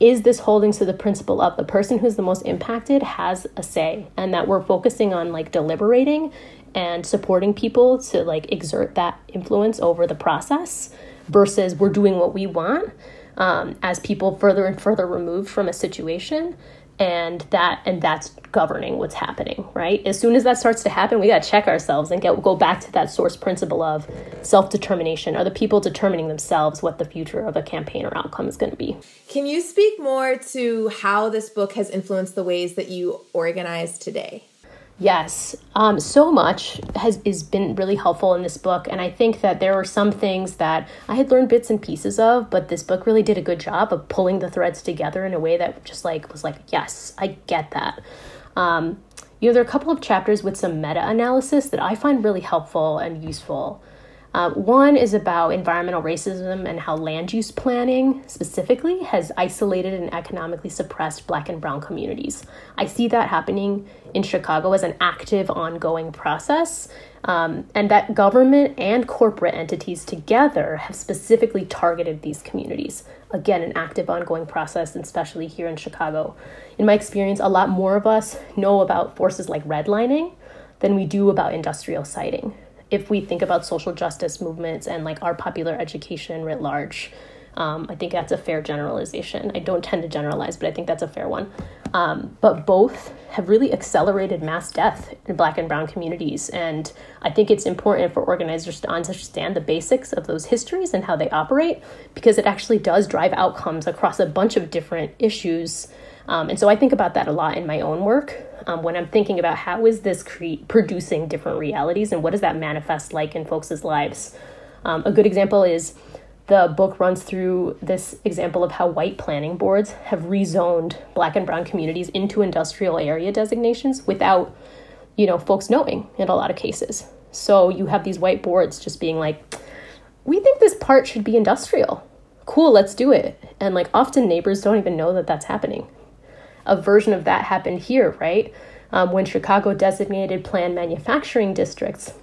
is this holding to the principle of the person who's the most impacted has a say and that we're focusing on like deliberating and supporting people to like exert that influence over the process versus we're doing what we want um, as people further and further removed from a situation and that and that's governing what's happening right? As soon as that starts to happen we got to check ourselves and get go back to that source principle of self-determination are the people determining themselves what the future of a campaign or outcome is going to be. Can you speak more to how this book has influenced the ways that you organize today Yes, um, so much has is been really helpful in this book, and I think that there were some things that I had learned bits and pieces of, but this book really did a good job of pulling the threads together in a way that just like was like, yes, I get that. Um, you know, there are a couple of chapters with some meta analysis that I find really helpful and useful. Uh, one is about environmental racism and how land use planning specifically has isolated and economically suppressed black and brown communities. I see that happening in Chicago as an active, ongoing process, um, and that government and corporate entities together have specifically targeted these communities. Again, an active, ongoing process, and especially here in Chicago. In my experience, a lot more of us know about forces like redlining than we do about industrial siting if we think about social justice movements and like our popular education writ large, um, I think that's a fair generalization. I don't tend to generalize, but I think that's a fair one. Um, but both have really accelerated mass death in Black and Brown communities. And I think it's important for organizers to understand the basics of those histories and how they operate because it actually does drive outcomes across a bunch of different issues. Um, and so I think about that a lot in my own work um, when I'm thinking about how is this cre- producing different realities and what does that manifest like in folks' lives. Um, a good example is the book runs through this example of how white planning boards have rezoned black and brown communities into industrial area designations without you know folks knowing in a lot of cases. So you have these white boards just being like we think this part should be industrial. Cool let's do it. And like often neighbors don't even know that that's happening a version of that happened here, right? Um, when Chicago designated planned manufacturing districts.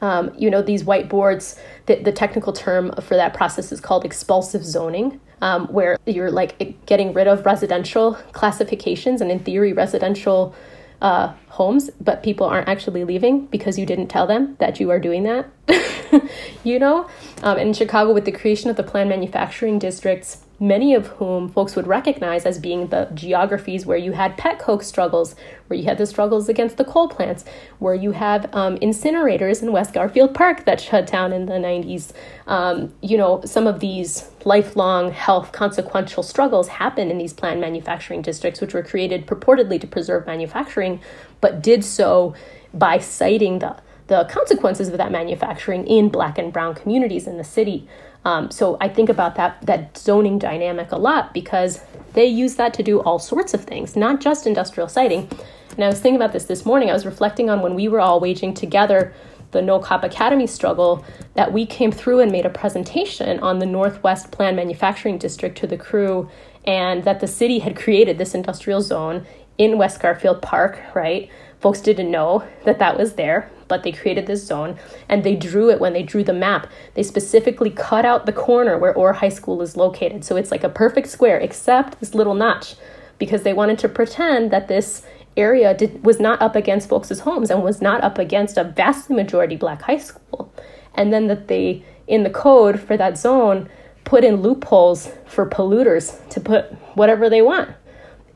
Um, you know, these whiteboards, the, the technical term for that process is called expulsive zoning, um, where you're like getting rid of residential classifications and, in theory, residential uh, homes, but people aren't actually leaving because you didn't tell them that you are doing that. <laughs> you know, um, in Chicago, with the creation of the planned manufacturing districts, many of whom folks would recognize as being the geographies where you had pet coke struggles, where you had the struggles against the coal plants, where you have um, incinerators in West Garfield Park that shut down in the 90s. Um, you know, some of these lifelong health consequential struggles happen in these planned manufacturing districts, which were created purportedly to preserve manufacturing, but did so by siting the the consequences of that manufacturing in black and brown communities in the city. Um, so I think about that that zoning dynamic a lot because they use that to do all sorts of things, not just industrial siting. And I was thinking about this this morning. I was reflecting on when we were all waging together the No Cop Academy struggle that we came through and made a presentation on the Northwest Plan Manufacturing District to the crew, and that the city had created this industrial zone in West Garfield Park, right? Folks didn't know that that was there but they created this zone and they drew it when they drew the map. They specifically cut out the corner where Orr High School is located. So it's like a perfect square except this little notch because they wanted to pretend that this area did, was not up against folks' homes and was not up against a vastly majority black high school. And then that they, in the code for that zone, put in loopholes for polluters to put whatever they want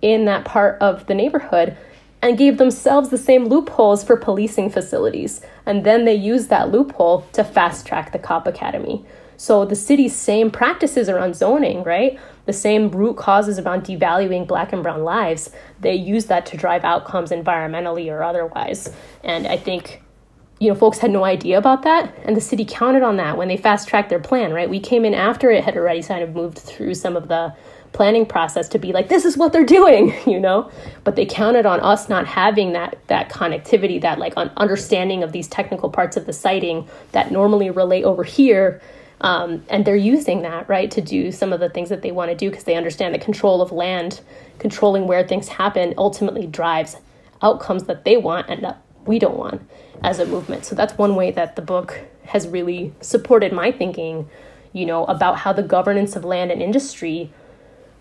in that part of the neighborhood and gave themselves the same loopholes for policing facilities. And then they used that loophole to fast track the cop academy. So the city's same practices around zoning, right? The same root causes around devaluing black and brown lives, they use that to drive outcomes environmentally or otherwise. And I think you know, folks had no idea about that, and the city counted on that when they fast tracked their plan, right? We came in after it had already kind of moved through some of the planning process to be like this is what they're doing <laughs> you know? But they counted on us not having that that connectivity that like understanding of these technical parts of the siting that normally relate over here um, and they're using that right to do some of the things that they want to do because they understand the control of land controlling where things happen ultimately drives outcomes that they want and that we don't want as a movement. So that's one way that the book has really supported my thinking you know about how the governance of land and industry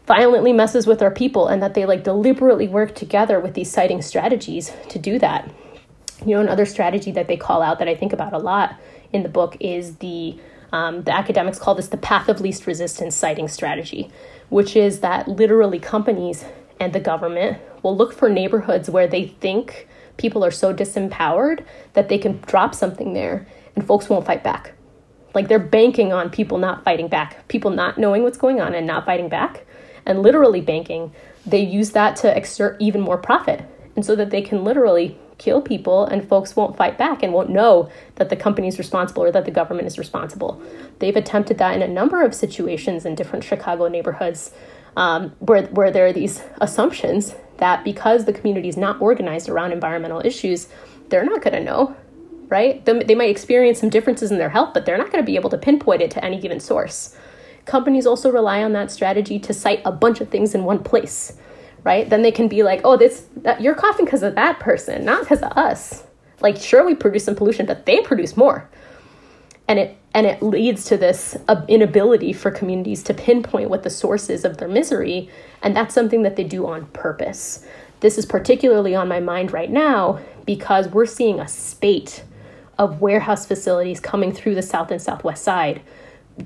violently messes with our people and that they like deliberately work together with these siting strategies to do that. You know, another strategy that they call out that I think about a lot in the book is the Um, the academics call this the path of least resistance siting strategy, which is that literally companies and the government will look for neighborhoods where they think people are so disempowered that they can drop something there and folks won't fight back. Like they're banking on people not fighting back, people not knowing what's going on and not fighting back, and literally banking. They use that to exert even more profit. And so that they can literally kill people and folks won't fight back and won't know that the company is responsible or that the government is responsible. They've attempted that in a number of situations in different Chicago neighborhoods um, where, where there are these assumptions that because the community is not organized around environmental issues, they're not going to know, right? They, they might experience some differences in their health, but they're not going to be able to pinpoint it to any given source. Companies also rely on that strategy to site a bunch of things in one place, right? Then they can be like, oh, this that, you're coughing because of that person, not because of us. Like, sure, we produce some pollution, but they produce more. And it and it leads to this inability for communities to pinpoint what the source is of their misery and that's something that they do on purpose this is particularly on my mind right now because we're seeing a spate of warehouse facilities coming through the south and southwest side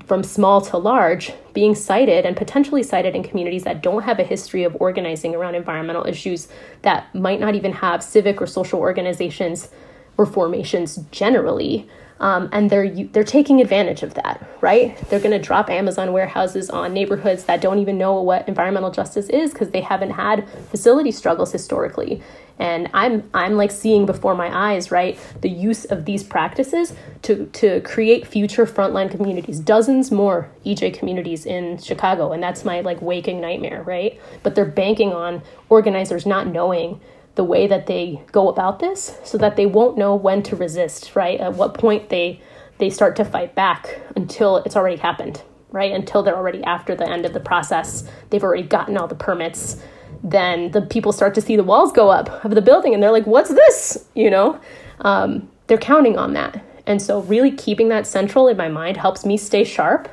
from small to large being sited and potentially sited in communities that don't have a history of organizing around environmental issues that might not even have civic or social organizations or formations generally um, and they're they're taking advantage of that, right? They're going to drop Amazon warehouses on neighborhoods that don't even know what environmental justice is because they haven't had facility struggles historically. And I'm I'm like seeing before my eyes, right, the use of these practices to to create future frontline communities, dozens more EJ communities in Chicago, and that's my like waking nightmare, right? But they're banking on organizers not knowing the way that they go about this so that they won't know when to resist, right? At what point they they start to fight back until it's already happened, right? Until they're already after the end of the process. They've already gotten all the permits. Then the people start to see the walls go up of the building and they're like, what's this? You know? Um, they're counting on that. And so really keeping that central in my mind helps me stay sharp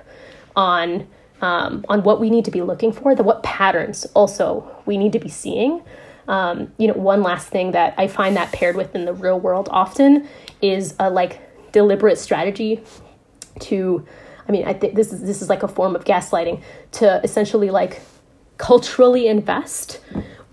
on um, on what we need to be looking for, the what patterns also we need to be seeing um, you know, one last thing that I find that paired with in the real world often is a like deliberate strategy to, I mean, I think this is this is like a form of gaslighting to essentially like culturally invest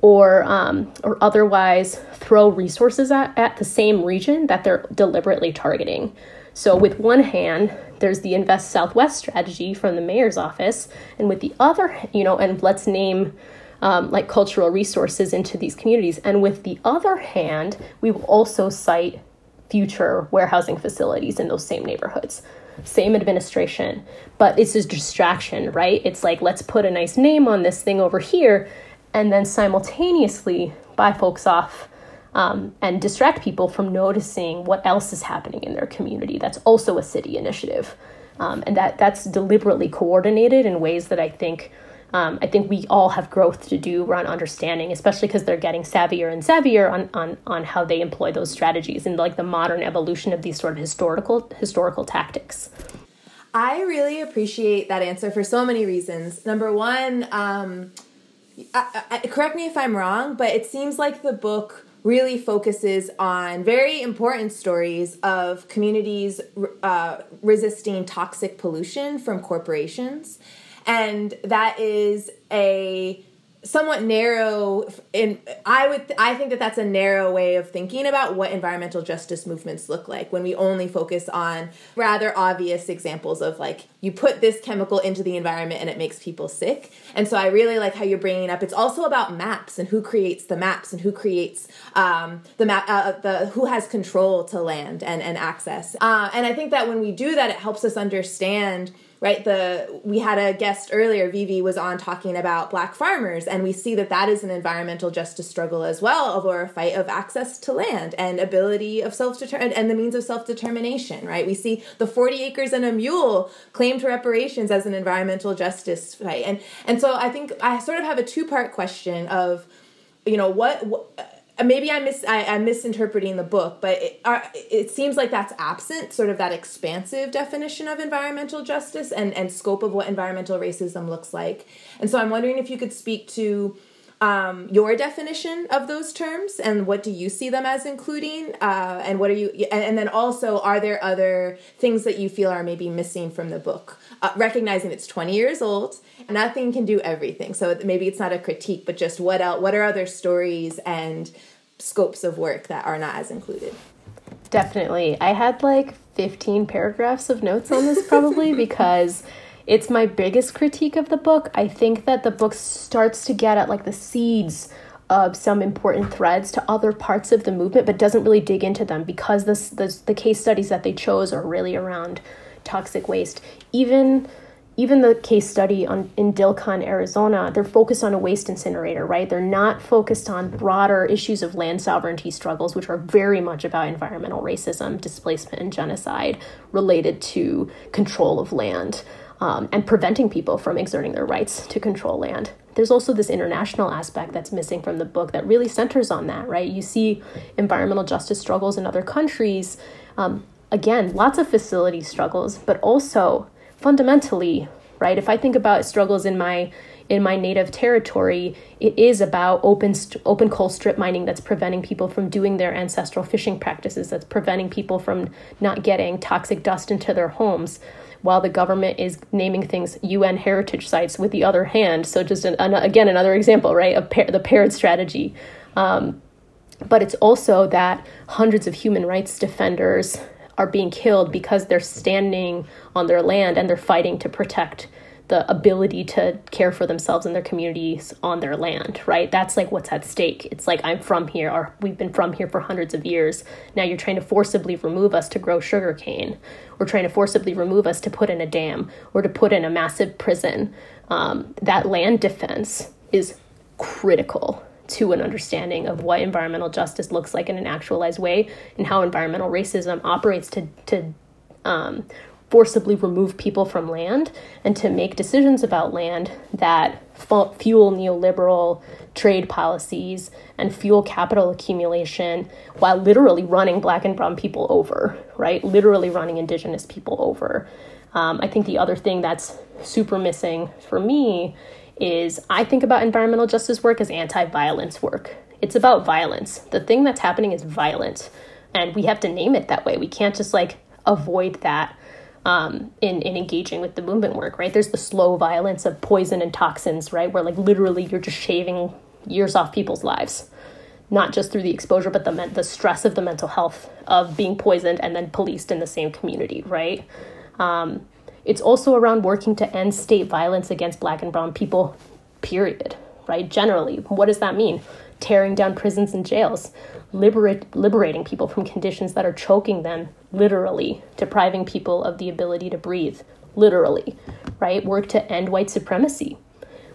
or um, or otherwise throw resources at, at the same region that they're deliberately targeting. So with one hand, there's the Invest Southwest strategy from the mayor's office, and with the other, you know, and let's name um, like cultural resources into these communities. And with the other hand, we will also site future warehousing facilities in those same neighborhoods. Same administration, but it's a distraction, right? It's like, let's put a nice name on this thing over here, and then simultaneously buy folks off um, and distract people from noticing what else is happening in their community. That's also a city initiative. Um, and that that's deliberately coordinated in ways that I think um, I think we all have growth to do around understanding, especially because they're getting savvier and savvier on, on, on how they employ those strategies and like the modern evolution of these sort of historical historical tactics. I really appreciate that answer for so many reasons. Number one, um, I, I, correct me if I'm wrong, but it seems like the book really focuses on very important stories of communities uh, resisting toxic pollution from corporations and that is a somewhat narrow in i would i think that that's a narrow way of thinking about what environmental justice movements look like when we only focus on rather obvious examples of like you put this chemical into the environment and it makes people sick. And so i really like how you're bringing up. It's also about maps and who creates the maps and who creates um, the map uh, the who has control to land and and access. Uh, and i think that when we do that it helps us understand right? The we had a guest earlier vivi was on talking about black farmers and we see that that is an environmental justice struggle as well over a fight of access to land and ability of self determination and the means of self determination right? We see the 40 acres and a mule claimed reparations as an environmental justice fight. And and so i think i sort of have a two part question of you know what, what maybe I miss I, am misinterpreting the book, but it, are, it seems like that's absent, sort of that expansive definition of environmental justice and and scope of what environmental racism looks like. And so I'm wondering if you could speak to um, your definition of those terms and what do you see them as including? Uh, and what are you, and, and, then also, are there other things that you feel are maybe missing from the book? Uh, recognizing it's 20 years old, nothing can do everything. So maybe it's not a critique, but just what else, what are other stories and scopes of work that are not as included? Definitely. I had like 15 paragraphs of notes on this probably <laughs> because it's my biggest critique of the book. I think that the book starts to get at like the seeds of some important threads to other parts of the movement, but doesn't really dig into them because this, this the case studies that they chose are really around toxic waste. Even even the case study on in Dilkon, Arizona, they're focused on a waste incinerator, right? They're not focused on broader issues of land sovereignty struggles, which are very much about environmental racism, displacement, and genocide related to control of land um, and preventing people from exerting their rights to control land. There's also this international aspect that's missing from the book that really centers on that, right? You see environmental justice struggles in other countries. Um, again, lots of facility struggles, but also fundamentally, right? If I think about struggles in my in my native territory, it is about open st- open coal strip mining that's preventing people from doing their ancestral fishing practices. That's preventing people from not getting toxic dust into their homes, while the government is naming things UN heritage sites with the other hand. So just an, an, again another example, right? Of par- the paired strategy. Um, but it's also that hundreds of human rights defenders are being killed because they're standing on their land and they're fighting to protect the ability to care for themselves and their communities on their land, right? That's like what's at stake. It's like I'm from here, or we've been from here for hundreds of years. Now you're trying to forcibly remove us to grow sugarcane, or trying to forcibly remove us to put in a dam, or to put in a massive prison. Um, that land defense is critical to an understanding of what environmental justice looks like in an actualized way and how environmental racism operates to, to um, forcibly remove people from land and to make decisions about land that fuel neoliberal trade policies and fuel capital accumulation while literally running black and brown people over, right? Literally running indigenous people over. Um, I think the other thing that's super missing for me is I think about environmental justice work as anti violence work. It's about violence. The thing that's happening is violent, and we have to name it that way. We can't just like avoid that um, in, in engaging with the movement work, right? There's the slow violence of poison and toxins, right? Where like literally you're just shaving years off people's lives, not just through the exposure, but the, the stress of the mental health of being poisoned and then policed in the same community, right? Um, it's also around working to end state violence against black and brown people, period, right? Generally, what does that mean? Tearing down prisons and jails, liberate, liberating people from conditions that are choking them, literally, depriving people of the ability to breathe, literally, right? Work to end white supremacy,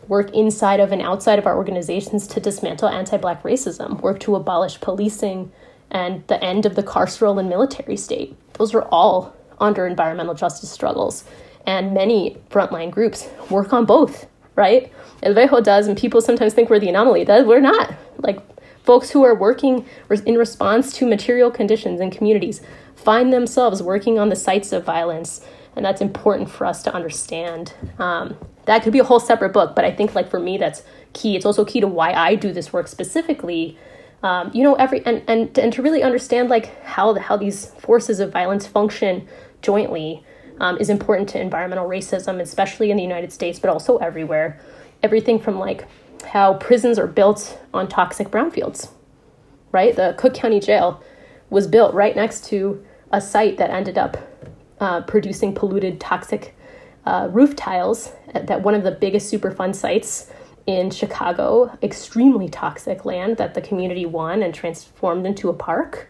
work inside of and outside of our organizations to dismantle anti black racism, work to abolish policing and the end of the carceral and military state. Those are all under environmental justice struggles. And many frontline groups work on both, right? LVEJO does, and people sometimes think we're the anomaly. That we're not. Like folks who are working in response to material conditions in communities find themselves working on the sites of violence, and that's important for us to understand. Um, that could be a whole separate book, but I think like for me that's key. It's also key to why I do this work specifically. Um, you know, every and, and and to really understand like how the, how these forces of violence function jointly um, is important to environmental racism, especially in the United States, but also everywhere. Everything from like how prisons are built on toxic brownfields, right? The Cook County Jail was built right next to a site that ended up uh, producing polluted, toxic uh, roof tiles. That one of the biggest Superfund sites in Chicago, extremely toxic land that the community won and transformed into a park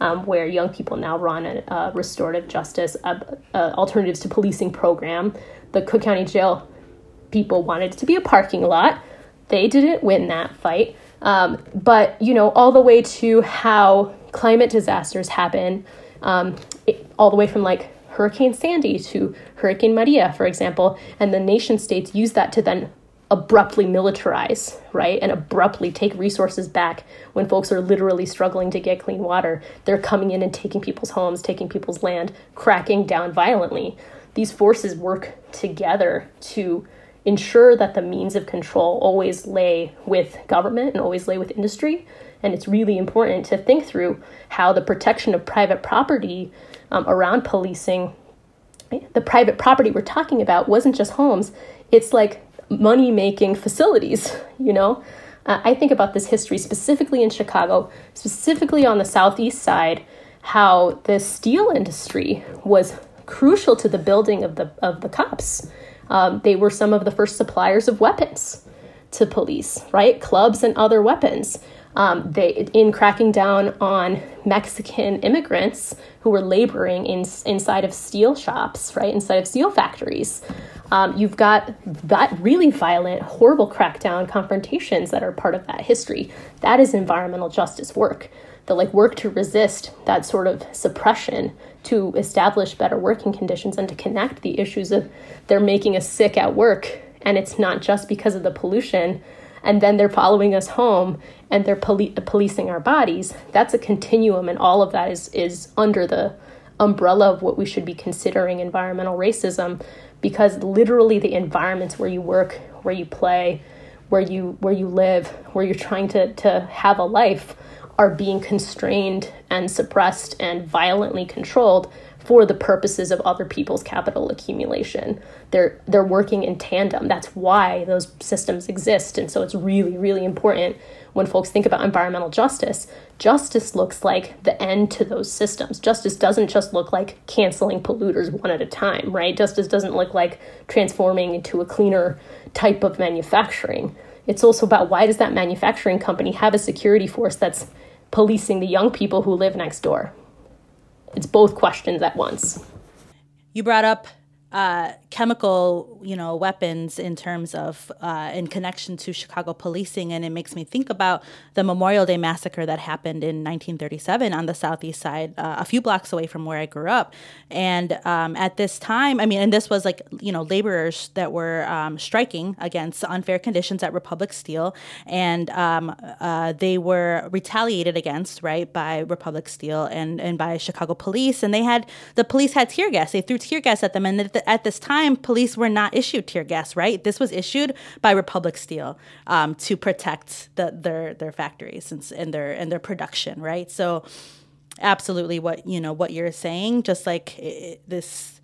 um, where young people now run a, a restorative justice uh, alternatives to policing program. The Cook County Jail people wanted it to be a parking lot. They didn't win that fight. Um, but you know, all the way to how climate disasters happen, um, it, all the way from like Hurricane Sandy to Hurricane Maria, for example, and the nation states use that to then abruptly militarize, right? And abruptly take resources back when folks are literally struggling to get clean water. They're coming in and taking people's homes, taking people's land, cracking down violently. These forces work together to ensure that the means of control always lay with government and always lay with industry. And it's really important to think through how the protection of private property um, around policing, the private property we're talking about wasn't just homes, it's like money making facilities, you know? Uh, I think about this history specifically in Chicago, specifically on the southeast side, how the steel industry was crucial to the building of the of the cops. Um, they were some of the first suppliers of weapons to police, right? Clubs and other weapons. Um, they in cracking down on Mexican immigrants who were laboring in, inside of steel shops, right, inside of steel factories. Um, you've got that really violent, horrible crackdown confrontations that are part of that history. That is environmental justice work. The like work to resist that sort of suppression, to establish better working conditions, and to connect the issues of they're making us sick at work, and it's not just because of the pollution and then they're following us home and they're poli- policing our bodies that's a continuum and all of that is is under the umbrella of what we should be considering environmental racism because literally the environments where you work where you play where you where you live where you're trying to to have a life are being constrained and suppressed and violently controlled for the purposes of other people's capital accumulation. They're they're working in tandem. That's why those systems exist. And so it's really really important when folks think about environmental justice. Justice looks like the end to those systems. Justice doesn't just look like canceling polluters one at a time, right? Justice doesn't look like transforming into a cleaner type of manufacturing. It's also about why does that manufacturing company have a security force that's policing the young people who live next door? it's both questions at once. You brought up uh, chemical, you know, weapons in terms of uh, in connection to Chicago policing, and it makes me think about the Memorial Day massacre that happened in 1937 on the southeast side, uh, a few blocks away from where I grew up. And um, at this time, I mean, and this was like you know laborers that were um, striking against unfair conditions at Republic Steel, and um, uh, they were retaliated against right by Republic Steel and and by Chicago police, and they had the police had tear gas. They threw tear gas at them, and the, at this time, police were not issued tear gas, right? This was issued by Republic Steel um, to protect the, their their factories and, and their and their production, right? So, absolutely, what you know, what you're saying, just like it, this,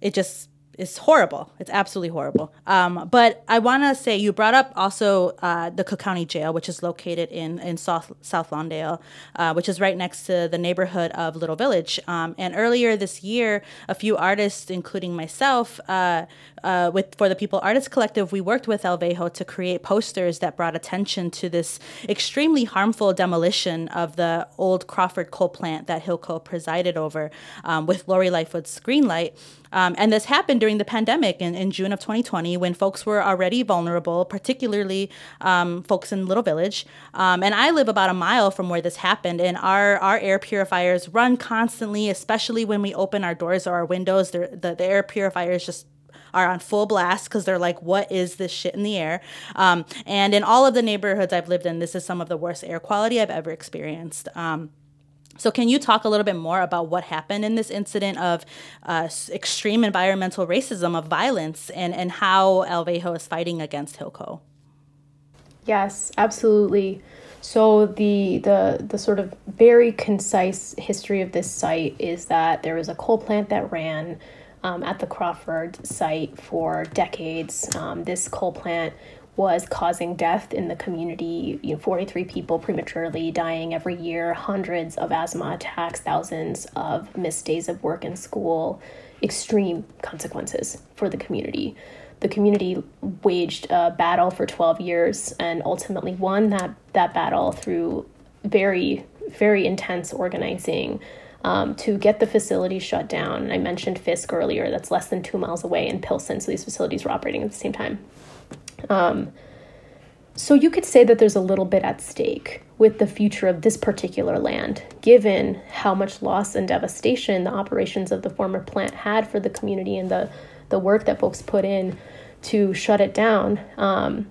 it just is horrible. It's absolutely horrible. Um, but I want to say you brought up also uh, the Cook County Jail, which is located in in South South Lawndale, uh, which is right next to the neighborhood of Little Village. Um, and earlier this year, a few artists, including myself, uh, uh with for the People Artists Collective, we worked with LVEJO to create posters that brought attention to this extremely harmful demolition of the old Crawford coal plant that Hilco presided over um, with Lori Lightfoot's Greenlight. Um, and this happened during the pandemic in, in June of 2020 when folks were already vulnerable, particularly um, folks in Little Village. Um, and I live about a mile from where this happened, and our, our air purifiers run constantly, especially when we open our doors or our windows. The, the air purifiers just are on full blast because they're like, what is this shit in the air? Um, and in all of the neighborhoods I've lived in, this is some of the worst air quality I've ever experienced. Um, so, can you talk a little bit more about what happened in this incident of uh, extreme environmental racism, of violence, and, and how LVEJO is fighting against Hilco? Yes, absolutely. So the the the sort of very concise history of this site is that there was a coal plant that ran um, at the Crawford site for decades. Um, this coal plant was causing death in the community. You know, 43 people prematurely dying every year, hundreds of asthma attacks, thousands of missed days of work and school, extreme consequences for the community. The community waged a battle for 12 years and ultimately won that, that battle through very, very intense organizing. Um, to get the facility shut down. I mentioned Fisk earlier, that's less than two miles away in Pilsen, so these facilities were operating at the same time. Um, so you could say that there's a little bit at stake with the future of this particular land, given how much loss and devastation the operations of the former plant had for the community and the, the work that folks put in to shut it down. Um,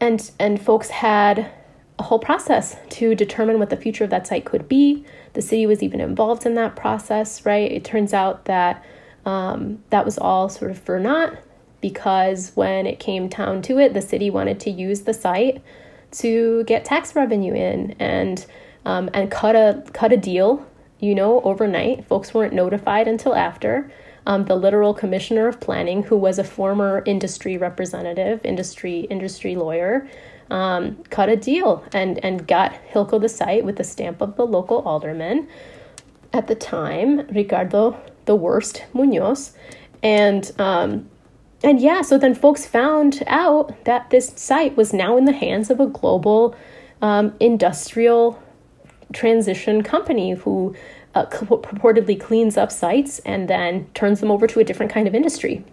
and and folks had a whole process to determine what the future of that site could be. The city was even involved in that process, right? It turns out that um, that was all sort of for naught because when it came down to it, the city wanted to use the site to get tax revenue in and um, and cut a cut a deal, you know, overnight. Folks weren't notified until after. Um, the literal commissioner of planning, who was a former industry representative, industry industry lawyer, um, cut a deal and and got Hilco the site with the stamp of the local alderman at the time, Ricardo the Worst Munoz, and um, and yeah, so then folks found out that this site was now in the hands of a global um, industrial transition company who uh, purportedly cleans up sites and then turns them over to a different kind of industry.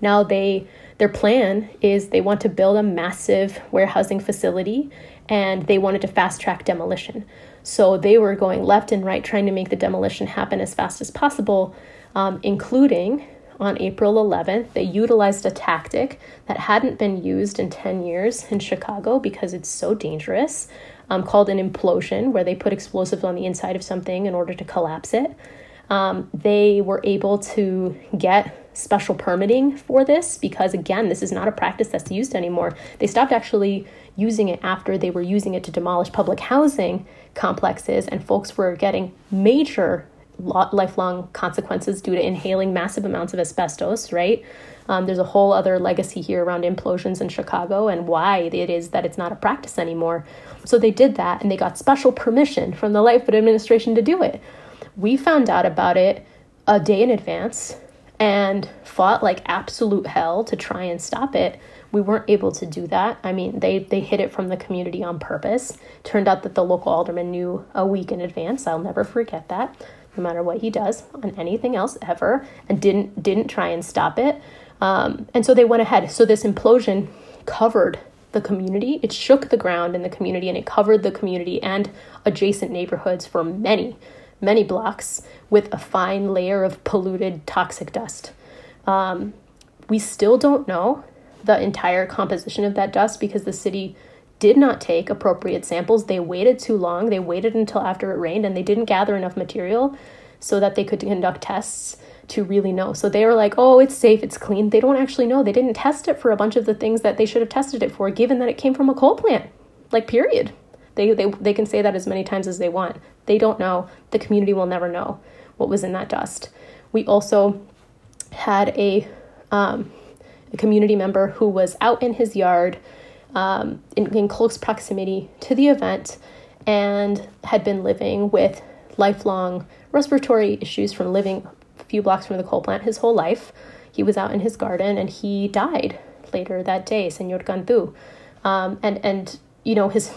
Now they their plan is they want to build a massive warehousing facility and they wanted to fast track demolition. So they were going left and right trying to make the demolition happen as fast as possible, um, including on April 11th, they utilized a tactic that hadn't been used in 10 years in Chicago because it's so dangerous, um, called an implosion, where they put explosives on the inside of something in order to collapse it. Um, they were able to get special permitting for this because, again, this is not a practice that's used anymore. They stopped actually using it after they were using it to demolish public housing complexes, and folks were getting major lifelong consequences due to inhaling massive amounts of asbestos, right? Um, there's a whole other legacy here around implosions in Chicago and why it is that it's not a practice anymore. So they did that and they got special permission from the Lightfoot administration to do it. We found out about it a day in advance and fought like absolute hell to try and stop it. We weren't able to do that. I mean, they they hid it from the community on purpose. Turned out that the local alderman knew a week in advance. I'll never forget that no matter what he does on anything else ever, and didn't didn't try and stop it. Um, and so they went ahead. So this implosion covered the community. It shook the ground in the community, and it covered the community and adjacent neighborhoods for many many blocks with a fine layer of polluted toxic dust. Um, we still don't know the entire composition of that dust because the city did not take appropriate samples. They waited too long. They waited until after it rained and they didn't gather enough material so that they could conduct tests to really know. So they were like, oh, it's safe, it's clean. They don't actually know. They didn't test it for a bunch of the things that they should have tested it for, given that it came from a coal plant. Like, period. They, they, they can say that as many times as they want. They don't know. The community will never know what was in that dust. We also had a, um, a community member who was out in his yard um, in, in close proximity to the event and had been living with lifelong respiratory issues from living a few blocks from the coal plant his whole life. He was out in his garden and he died later that day, Senor Cantu. Um, and, and, you know, his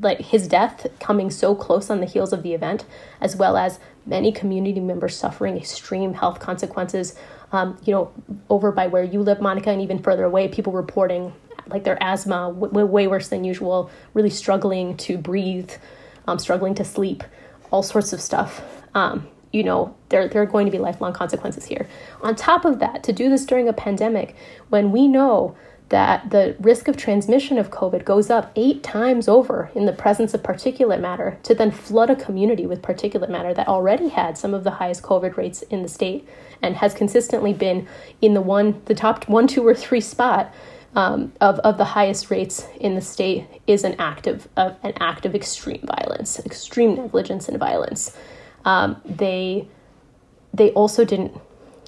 like his death coming so close on the heels of the event, as well as many community members suffering extreme health consequences. Um, you know, over by where you live, Monica, and even further away, people reporting like their asthma w- way worse than usual, really struggling to breathe, um, struggling to sleep, all sorts of stuff. Um, you know, there, there are going to be lifelong consequences here. On top of that, to do this during a pandemic, when we know that the risk of transmission of COVID goes up eight times over in the presence of particulate matter, to then flood a community with particulate matter that already had some of the highest COVID rates in the state and has consistently been in the one, the top one, two, or three spot um, of, of the highest rates in the state is an act of, of an act of extreme violence, extreme negligence and violence. Um, they they also didn't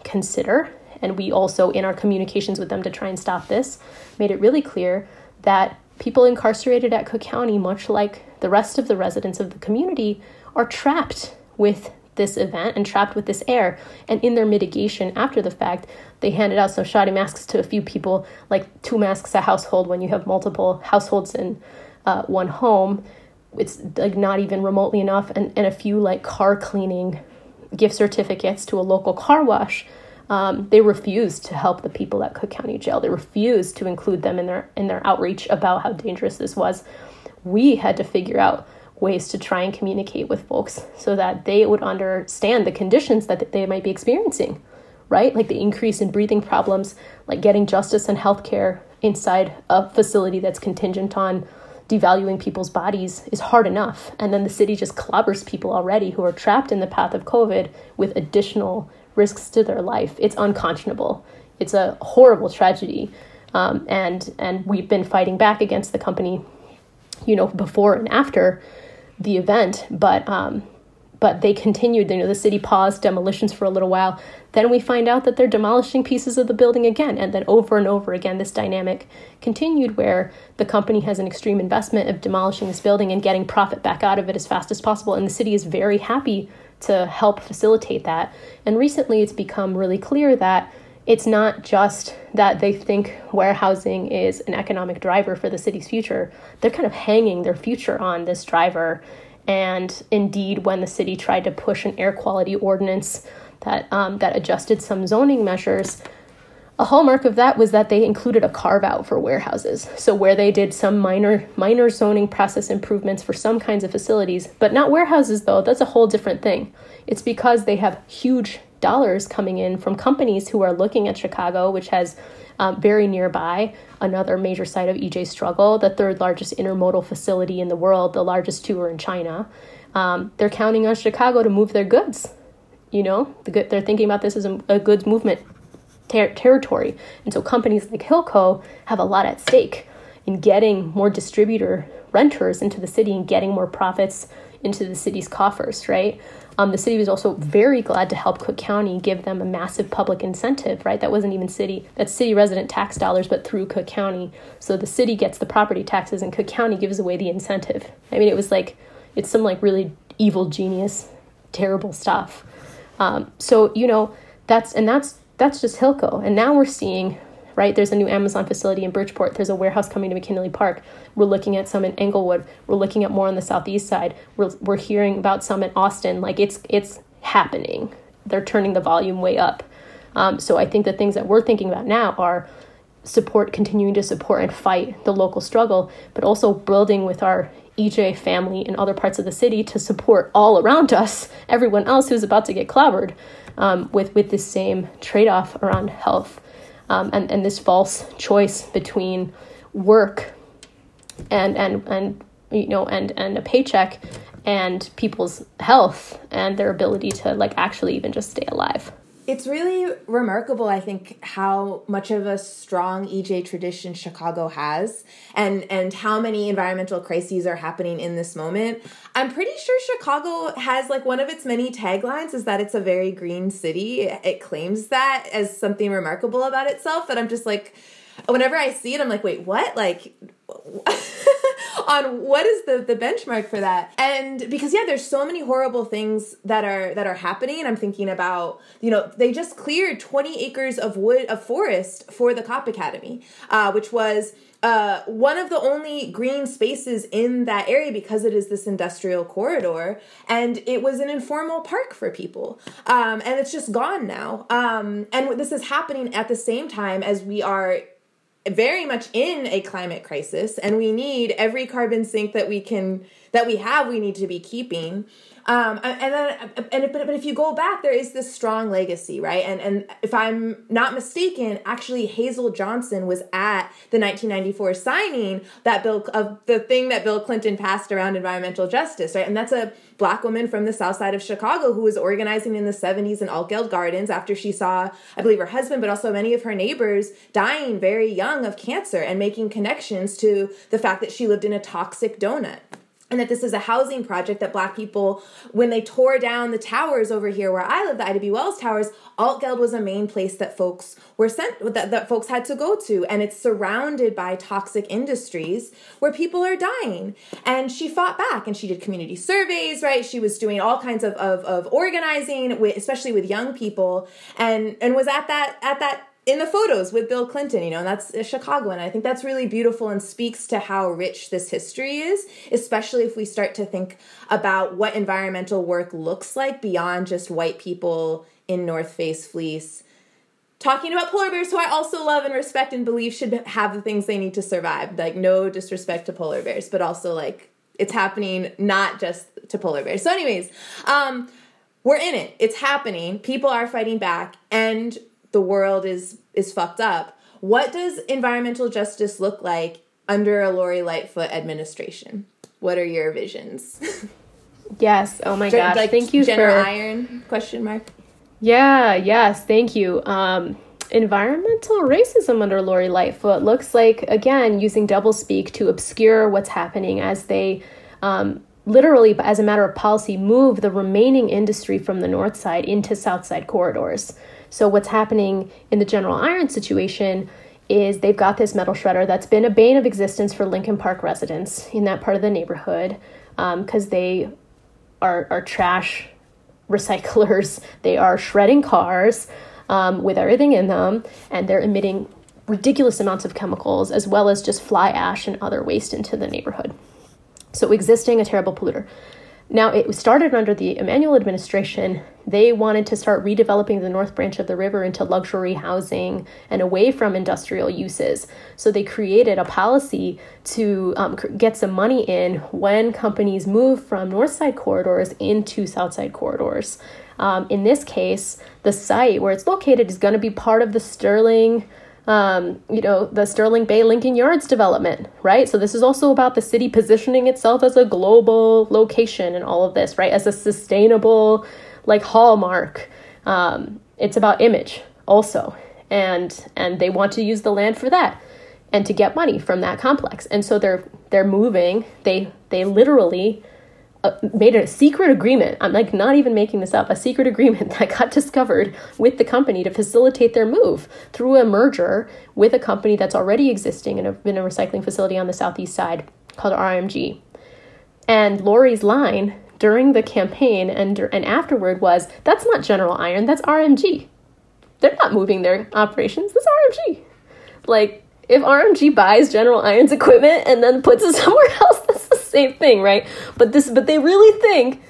consider, and we also in our communications with them to try and stop this, made it really clear that people incarcerated at Cook County, much like the rest of the residents of the community, are trapped with this event and trapped with this air. And in their mitigation after the fact, they handed out some shoddy masks to a few people, like two masks a household when you have multiple households in uh, one home. It's like not even remotely enough, and, and a few like car cleaning gift certificates to a local car wash. Um, they refused to help the people at Cook County Jail. They refused to include them in their in their outreach about how dangerous this was. We had to figure out ways to try and communicate with folks so that they would understand the conditions that they might be experiencing, right? Like the increase in breathing problems, like getting justice and health care inside a facility that's contingent on devaluing people's bodies is hard enough. And then the city just clobbers people already who are trapped in the path of COVID with additional risks to their life. It's unconscionable. it's a horrible tragedy. Um, and and we've been fighting back against the company, you know, before and after the event. But um, but they continued. You know, the city paused demolitions for a little while. Then we find out that they're demolishing pieces of the building again, and then over and over again, this dynamic continued where the company has an extreme investment of demolishing this building and getting profit back out of it as fast as possible, and the city is very happy to help facilitate that. And recently, it's become really clear that it's not just that they think warehousing is an economic driver for the city's future. They're kind of hanging their future on this driver and indeed, when the city tried to push an air quality ordinance that um, that adjusted some zoning measures, a hallmark of that was that they included a carve out for warehouses. So where they did some minor minor zoning process improvements for some kinds of facilities, but not warehouses though, that's a whole different thing. It's because they have huge dollars coming in from companies who are looking at Chicago, which has um, very nearby, another major site of EJ Struggle, the third largest intermodal facility in the world, the largest two are in China. Um, they're counting on Chicago to move their goods. You know, the good, they're thinking about this as a, a goods movement ter- territory. And so companies like Hilco have a lot at stake in getting more distributor renters into the city and getting more profits into the city's coffers, right? Um, the city was also very glad to help Cook County give them a massive public incentive, right? That wasn't even city, that's city resident tax dollars, but through Cook County. So the city gets the property taxes and Cook County gives away the incentive. I mean, it was like, it's some like really evil genius, terrible stuff. Um, so, you know, that's, and that's, that's just Hilco. And now we're seeing right? There's a new Amazon facility in Bridgeport. There's a warehouse coming to McKinley Park. We're looking at some in Englewood. We're looking at more on the southeast side. We're, we're hearing about some in Austin. Like it's it's happening. They're turning the volume way up. Um, so I think the things that we're thinking about now are support, continuing to support and fight the local struggle, but also building with our EJ family in other parts of the city to support all around us, everyone else who's about to get clobbered, um, with with this same trade off around health um, and, and this false choice between work and and and you know and and a paycheck and people's health and their ability to like actually even just stay alive it's really remarkable, I think, how much of a strong EJ tradition Chicago has and, and how many environmental crises are happening in this moment. I'm pretty sure Chicago has like one of its many taglines is that it's a very green city. It claims that as something remarkable about itself, but I'm just like, whenever I see it, I'm like, wait, what? Like, <laughs> on what is the the benchmark for that. And because yeah there's so many horrible things that are that are happening. I'm thinking about you know they just cleared 20 acres of wood of forest for the cop academy uh, which was uh, one of the only green spaces in that area because it is this industrial corridor. And it was an informal park for people. Um, and it's just gone now. Um, and this is happening at the same time as we are very much in a climate crisis and we need every carbon sink that we can that we have we need to be keeping um, and then and but, but if you go back there is this strong legacy right? And and if i'm not mistaken actually hazel johnson was at the 1994 signing that bill of the thing that bill clinton passed around environmental justice right? And that's a black woman from the south side of Chicago who was organizing in the 70s in Altgeld Gardens after she saw, I believe, her husband, but also many of her neighbors dying very young of cancer and making connections to the fact that she lived in a toxic donut and that this is a housing project that black people when they tore down the towers over here where i live the ida b wells towers altgeld was a main place that folks were sent that, that folks had to go to. And it's surrounded by toxic industries where people are dying. And she fought back and she did community surveys right? She was doing all kinds of, of, of organizing with, especially with young people and and was at that at that in the photos with Bill Clinton, you know, and that's Chicago. And I think that's really beautiful and speaks to how rich this history is, especially if we start to think about what environmental work looks like beyond just white people in North Face fleece. Talking about polar bears, who I also love and respect and believe should have the things they need to survive. Like, no disrespect to polar bears, but also, like, it's happening not just to polar bears. So, anyways, um, we're in it. It's happening. People are fighting back. And the world is is fucked up. What does environmental justice look like under a Lori Lightfoot administration? What are your visions? yes. Oh my gosh. Like, Thank you Jenner for Iron question mark. Yeah. Yes. Thank you. Um, environmental racism under Lori Lightfoot looks like, again, using doublespeak to obscure what's happening as they um, literally, as a matter of policy, move the remaining industry from the north side into south side corridors. So, what's happening in the General Iron situation is they've got this metal shredder that's been a bane of existence for Lincoln Park residents in that part of the neighborhood because um, they are, are trash <laughs> recyclers. They are shredding cars um, with everything in them, and they're emitting ridiculous amounts of chemicals as well as just fly ash and other waste into the neighborhood. So, existing a terrible polluter. Now, it started under the Emanuel administration. They wanted to start redeveloping the north branch of the river into luxury housing and away from industrial uses. So they created a policy to um, get some money in when companies move from north side corridors into south side corridors. Um, in this case, the site where it's located is going to be part of the Sterling um, you know, the Sterling Bay Lincoln Yards development, right? So this is also about the city positioning itself as a global location and all of this, right? As a sustainable, like hallmark. Um, it's about image also, and and they want to use the land for that and to get money from that complex. And so they're they're moving. They they literally uh, made a secret agreement. I'm like not even making this up. A secret agreement <laughs> that got discovered with the company to facilitate their move through a merger with a company that's already existing in a, in a recycling facility on the southeast side called RMG. And Lori's line during the campaign and and afterward was, "That's not General Iron. That's RMG. They're not moving their operations. That's RMG." Like if RMG buys General Iron's equipment and then puts it <laughs> somewhere else, <laughs> that's the same thing, right? But this, but they really think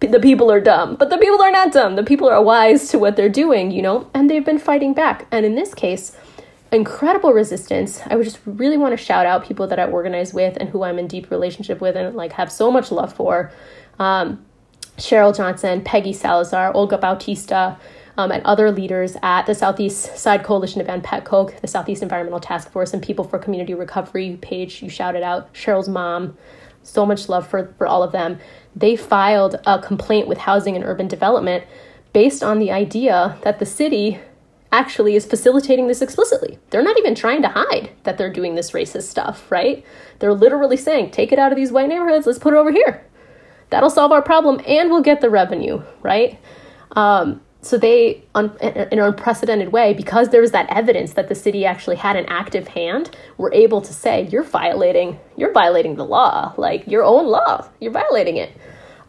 the people are dumb. But the people are not dumb. The people are wise to what they're doing, you know, and they've been fighting back. And in this case, incredible resistance. I would just really want to shout out people that I organize with and who I'm in deep relationship with and like have so much love for. Um, Cheryl Johnson, Peggy Salazar, Olga Bautista, um, and other leaders at the Southeast Side Coalition of Ann ANPETCO, the Southeast Environmental Task Force, and People for Community Recovery Page. You shouted out Cheryl's mom. So much love for, for all of them. They filed a complaint with Housing and Urban Development based on the idea that the city actually is facilitating this explicitly. They're not even trying to hide that they're doing this racist stuff, right? They're literally saying, take it out of these white neighborhoods, let's put it over here. That'll solve our problem and we'll get the revenue, right? Um, so they un, in an unprecedented way because there was that evidence that the city actually had an active hand were able to say you're violating you're violating the law. Like your own law. You're violating it.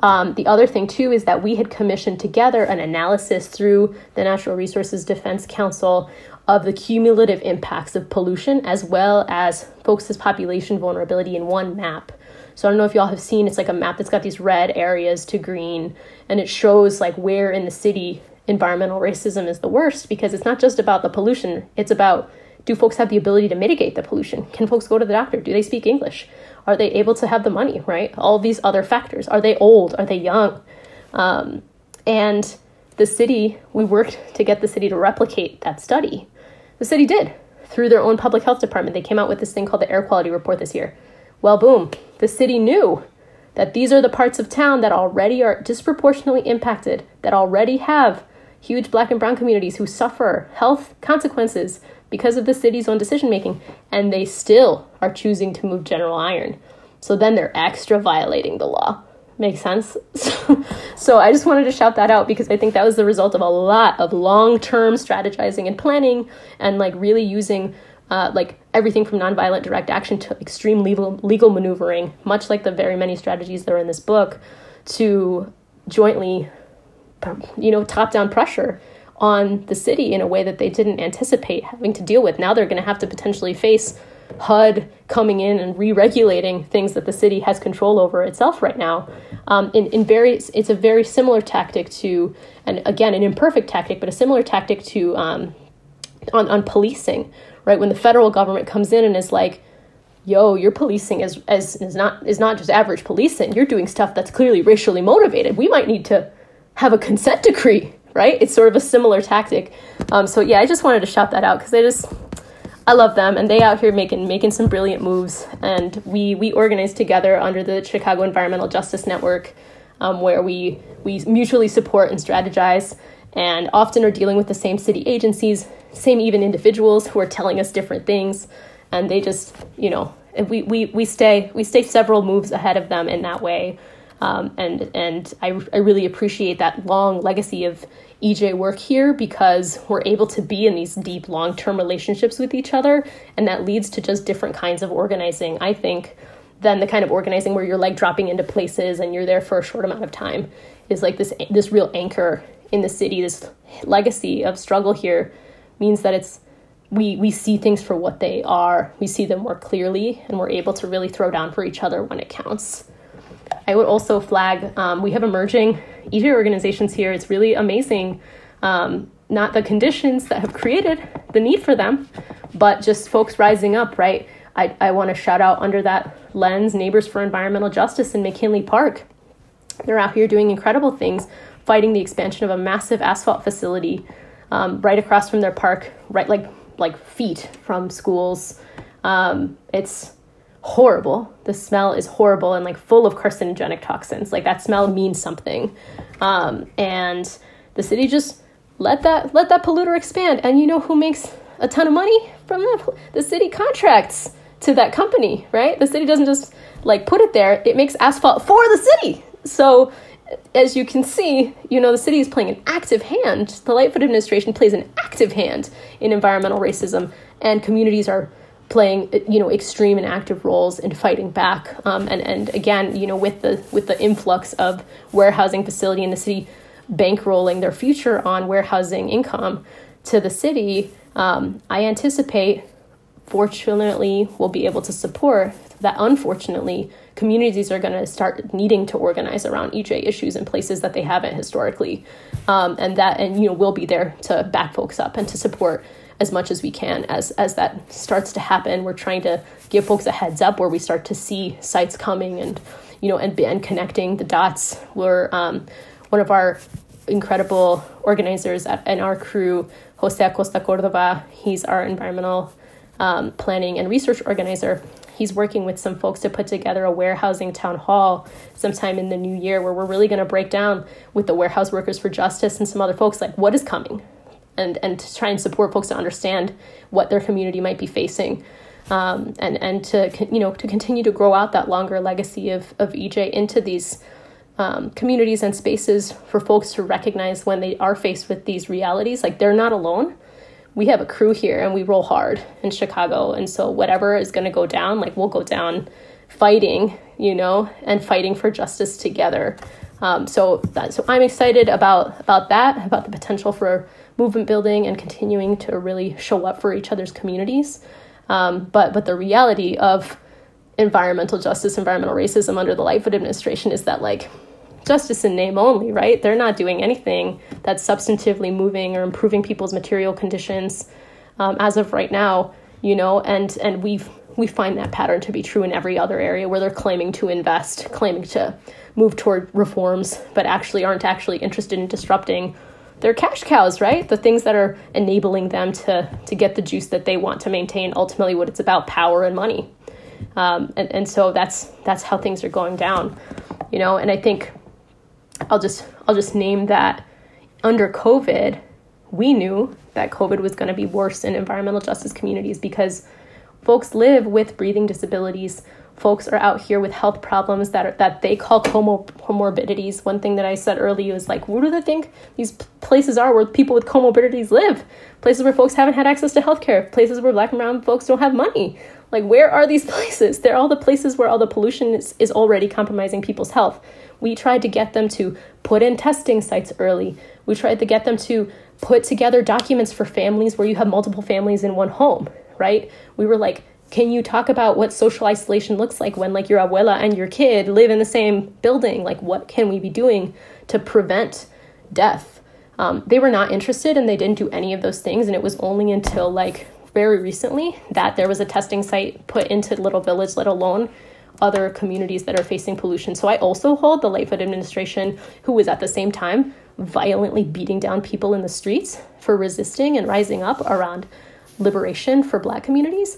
Um, the other thing too is that we had commissioned together an analysis through the natural resources defense council of the cumulative impacts of pollution as well as folks' population vulnerability in one map. So I don't know if y'all have seen it's like a map that's got these red areas to green and it shows like where in the city environmental racism is the worst because it's not just about the pollution, it's about do folks have the ability to mitigate the pollution? Can folks go to the doctor? Do they speak English? Are they able to have the money, right? All these other factors. Are they old? Are they young? Um, and the city, we worked to get the city to replicate that study. The city did through their own public health department. They came out with this thing called the air quality report this year. Well, boom, the city knew that these are the parts of town that already are disproportionately impacted, that already have huge black and brown communities who suffer health consequences because of the city's own decision making, and they still are choosing to move General Iron. So then they're extra violating the law. Makes sense? <laughs> so I just wanted to shout that out because I think that was the result of a lot of long term strategizing and planning and like really using uh, like everything from nonviolent direct action to extreme legal legal maneuvering, much like the very many strategies that are in this book, to jointly you know, top down pressure on the city in a way that they didn't anticipate having to deal with. Now they're going to have to potentially face HUD coming in and re-regulating things that the city has control over itself right now. Um, in, in very, it's a very similar tactic to, and again, an imperfect tactic, but a similar tactic to um, on, on policing, right? When the federal government comes in and is like, yo, your policing is, is, is not is not just average policing. You're doing stuff that's clearly racially motivated. We might need to have a consent decree, right? It's sort of a similar tactic. Um, so yeah, I just wanted to shout that out because I just I love them and they out here making making some brilliant moves. And we we organize together under the Chicago Environmental Justice Network, um, where we we mutually support and strategize. and often are dealing with the same city agencies, same even individuals who are telling us different things, and they just, you know, we, we, we stay we stay several moves ahead of them in that way. Um, and and I, I really appreciate that long legacy of EJ work here because we're able to be in these deep long term relationships with each other, and that leads to just different kinds of organizing. I think than the kind of organizing where you're like dropping into places and you're there for a short amount of time is like this this real anchor in the city. This legacy of struggle here means that it's we we see things for what they are. We see them more clearly, and we're able to really throw down for each other when it counts. I would also flag um, we have emerging EJ organizations here. It's really amazing. Um, not the conditions that have created the need for them, but just folks rising up, right? I, I want to shout out under that lens Neighbors for Environmental Justice in McKinley Park. They're out here doing incredible things, fighting the expansion of a massive asphalt facility um, right across from their park, right like like feet from schools. Um, it's horrible. The smell is horrible and like full of carcinogenic toxins. Like that smell means something. Um, and the city just let that let that polluter expand. And you know who makes a ton of money from the the city contracts to that company, right? The city doesn't just like put it there; it makes asphalt for the city. So as you can see, you know, the city is playing an active hand. The Lightfoot administration plays an active hand in environmental racism, and communities are playing, you know, extreme and active roles in fighting back. Um, and and again, you know, with the with the influx of warehousing facility in the city, bankrolling their future on warehousing income to the city, um, I anticipate, fortunately, we'll be able to support that. Unfortunately, communities are going to start needing to organize around EJ issues in places that they haven't historically, um, and that and you know we'll be there to back folks up and to support as much as we can as as that starts to happen. We're trying to give folks a heads up where we start to see sites coming and you know and and connecting the dots. We're um, one of our incredible organizers at, in our crew, Jose Acosta Cordova. He's our environmental um, planning and research organizer he's working with some folks to put together a warehousing town hall sometime in the new year where we're really going to break down with the warehouse workers for justice and some other folks like what is coming and and to try and support folks to understand what their community might be facing um, and and to you know to continue to grow out that longer legacy of of EJ into these um, communities and spaces for folks to recognize when they are faced with these realities like they're not alone we have a crew here and we roll hard in Chicago. And so whatever is going to go down, like we'll go down fighting, you know, and fighting for justice together. Um, so that, so I'm excited about about that, about the potential for movement building and continuing to really show up for each other's communities. Um, but but the reality of environmental justice, environmental racism under the Lightfoot administration is that like justice in name only, right? They're not doing anything that's substantively moving or improving people's material conditions um, as of right now, you know, and and we we find that pattern to be true in every other area where they're claiming to invest, claiming to move toward reforms, but actually aren't actually interested in disrupting their cash cows, right? The things that are enabling them to to get the juice that they want to maintain. Ultimately, what it's about: power and money. Um, and and so that's that's how things are going down, you know. And I think I'll just I'll just name that under COVID, we knew that COVID was going to be worse in environmental justice communities because folks live with breathing disabilities. Folks are out here with health problems that are, that they call comorbidities. One thing that I said earlier is like, where do they think these places are where people with comorbidities live? Places where folks haven't had access to healthcare. Places where black and brown folks don't have money. Like, where are these <laughs> places? They're all the places where all the pollution is, is already compromising people's health. We tried to get them to put in testing sites early. We tried to get them to put together documents for families where you have multiple families in one home, right? We were like, can you talk about what social isolation looks like when like your abuela and your kid live in the same building? Like what can we be doing to prevent death? Um, they were not interested and they didn't do any of those things. And it was only until like very recently that there was a testing site put into Little Village, let alone other communities that are facing pollution. So I also hold the Lightfoot administration, who was at the same time violently beating down people in the streets for resisting and rising up around liberation for black communities,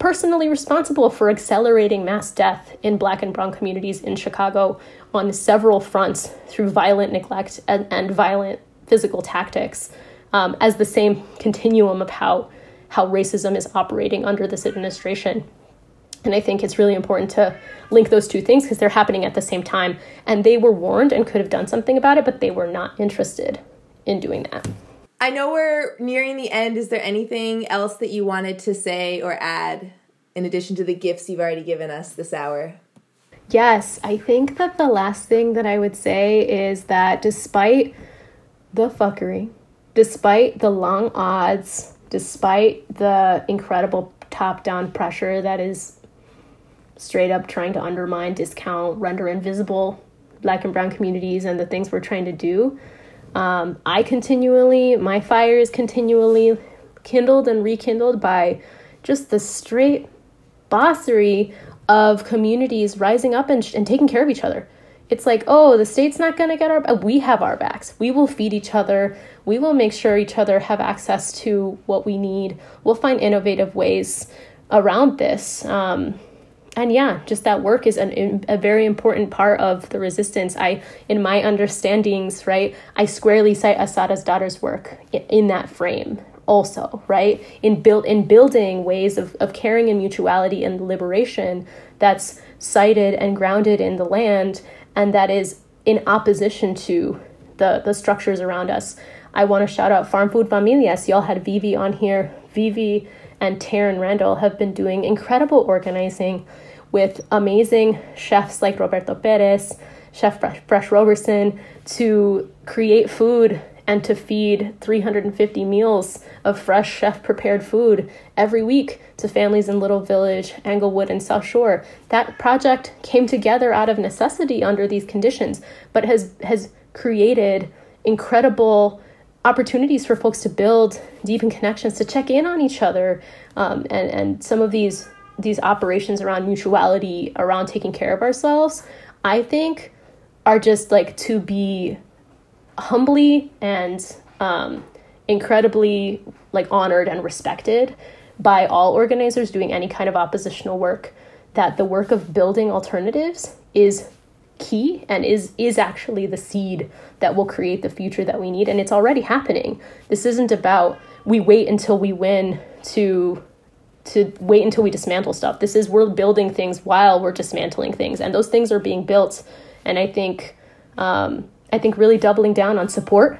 personally responsible for accelerating mass death in black and brown communities in Chicago on several fronts through violent neglect and, and violent physical tactics um, as the same continuum of how how racism is operating under this administration. And I think it's really important to link those two things because they're happening at the same time. And they were warned and could have done something about it, but they were not interested in doing that. I know we're nearing the end. Is there anything else that you wanted to say or add in addition to the gifts you've already given us this hour? Yes, I think that the last thing that I would say is that despite the fuckery, despite the long odds, despite the incredible top down pressure that is straight up trying to undermine, discount, render invisible black and brown communities and the things we're trying to do, um, I continually, my fire is continually kindled and rekindled by just the straight bossery of communities rising up and, and taking care of each other. It's like, oh, the state's not going to get our we have our backs. We will feed each other. We will make sure each other have access to what we need. We'll find innovative ways around this. Um, and yeah, just that work is an, a very important part of the resistance. I, in my understandings, right, I squarely cite Assata's Daughters work in that frame also, right? In build in building ways of, of caring and mutuality and liberation that's sited and grounded in the land and that is in opposition to the the structures around us. I want to shout out Farm Food Familias. Y'all had Vivi on here. Vivi and Taryn Randall have been doing incredible organizing with amazing chefs like Roberto Perez, Chef Fresh, Roberson, to create food and to feed 350 meals of fresh chef prepared food every week to families in Little Village, Englewood, and South Shore. That project came together out of necessity under these conditions, but has has created incredible opportunities for folks to build deepen connections, to check in on each other, um, and and some of these these operations around mutuality, around taking care of ourselves, I think are just like to be humbly and um, incredibly like honored and respected by all organizers doing any kind of oppositional work. That the work of building alternatives is key and is is actually the seed that will create the future that we need and it's already happening this isn't about we wait until we win to to wait until we dismantle stuff this is we're building things while we're dismantling things and those things are being built and i think um, i think really doubling down on support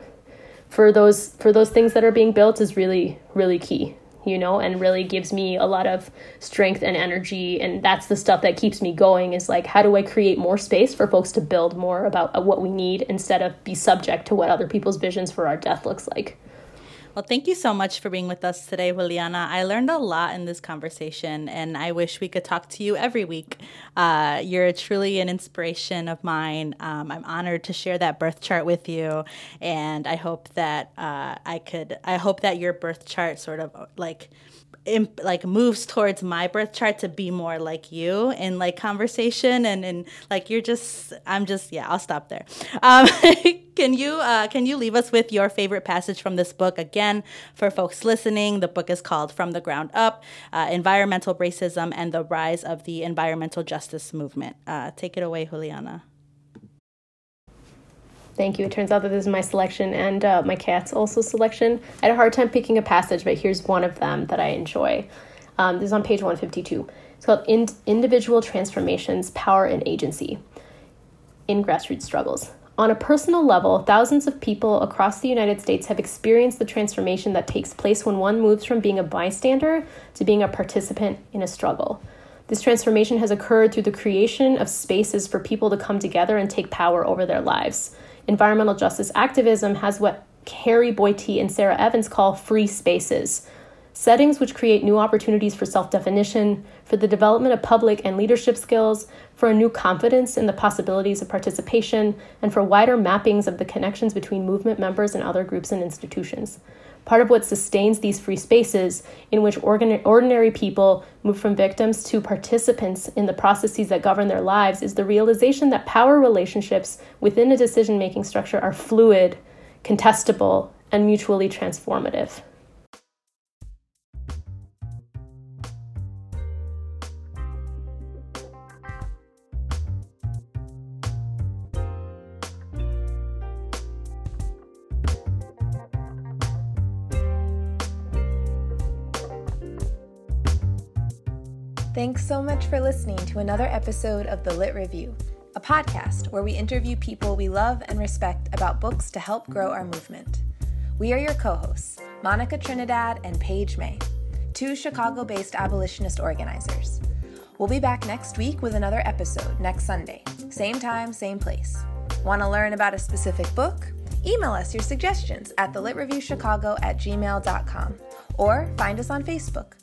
for those for those things that are being built is really really key you know, and really gives me a lot of strength and energy. And that's the stuff that keeps me going is like, how do I create more space for folks to build more about uh, what we need instead of be subject to what other people's visions for our death looks like? Well, thank you so much for being with us today, Juliana. I learned a lot in this conversation, and I wish we could talk to you every week. Uh, you're truly an inspiration of mine. Um, I'm honored to share that birth chart with you, and I hope that uh, I could. I hope that your birth chart sort of like imp, like moves towards my birth chart to be more like you in like conversation and and like you're just I'm just yeah I'll stop there. Um, <laughs> can you uh, can you leave us with your favorite passage from this book again for folks listening? The book is called From the Ground Up: uh, Environmental Racism and the Rise of the Environmental Justice Movement. Uh, take it away, Juliana. Thank you. It turns out that this is my selection and uh, my cat's also selection. I had a hard time picking a passage, but here's one of them that I enjoy. Um, this is on page 152. It's called In- Individual Transformations, Power and Agency in Grassroots Struggles. On a personal level, thousands of people across the United States have experienced the transformation that takes place when one moves from being a bystander to being a participant in a struggle. This transformation has occurred through the creation of spaces for people to come together and take power over their lives environmental justice activism has what Harry Boyte and Sarah Evans call free spaces settings which create new opportunities for self definition, for the development of public and leadership skills, for a new confidence in the possibilities of participation, and for wider mappings of the connections between movement members and other groups and institutions. Part of what sustains these free spaces, in which ordinary people move from victims to participants in the processes that govern their lives, is the realization that power relationships within a decision making structure are fluid, contestable, and mutually transformative. Thanks so much for listening to another episode of The Lit Review, a podcast where we interview people we love and respect about books to help grow our movement. We are your co hosts, Monica Trinidad and Page May, two Chicago based abolitionist organizers. We'll be back next week with another episode next Sunday. Same time, same place. Want to learn about a specific book? Email us your suggestions at thelitreviewchicago at gmail.com or find us on Facebook.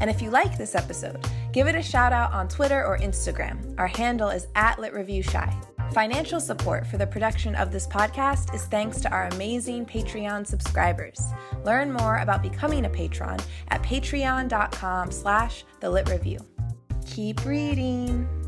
And if you like this episode, give it a shout out on Twitter or Instagram. Our handle is at LitReviewChi. Financial support for the production of this podcast is thanks to our amazing Patreon subscribers. Learn more about becoming a patron at patreon.com slash the lit review. Keep reading.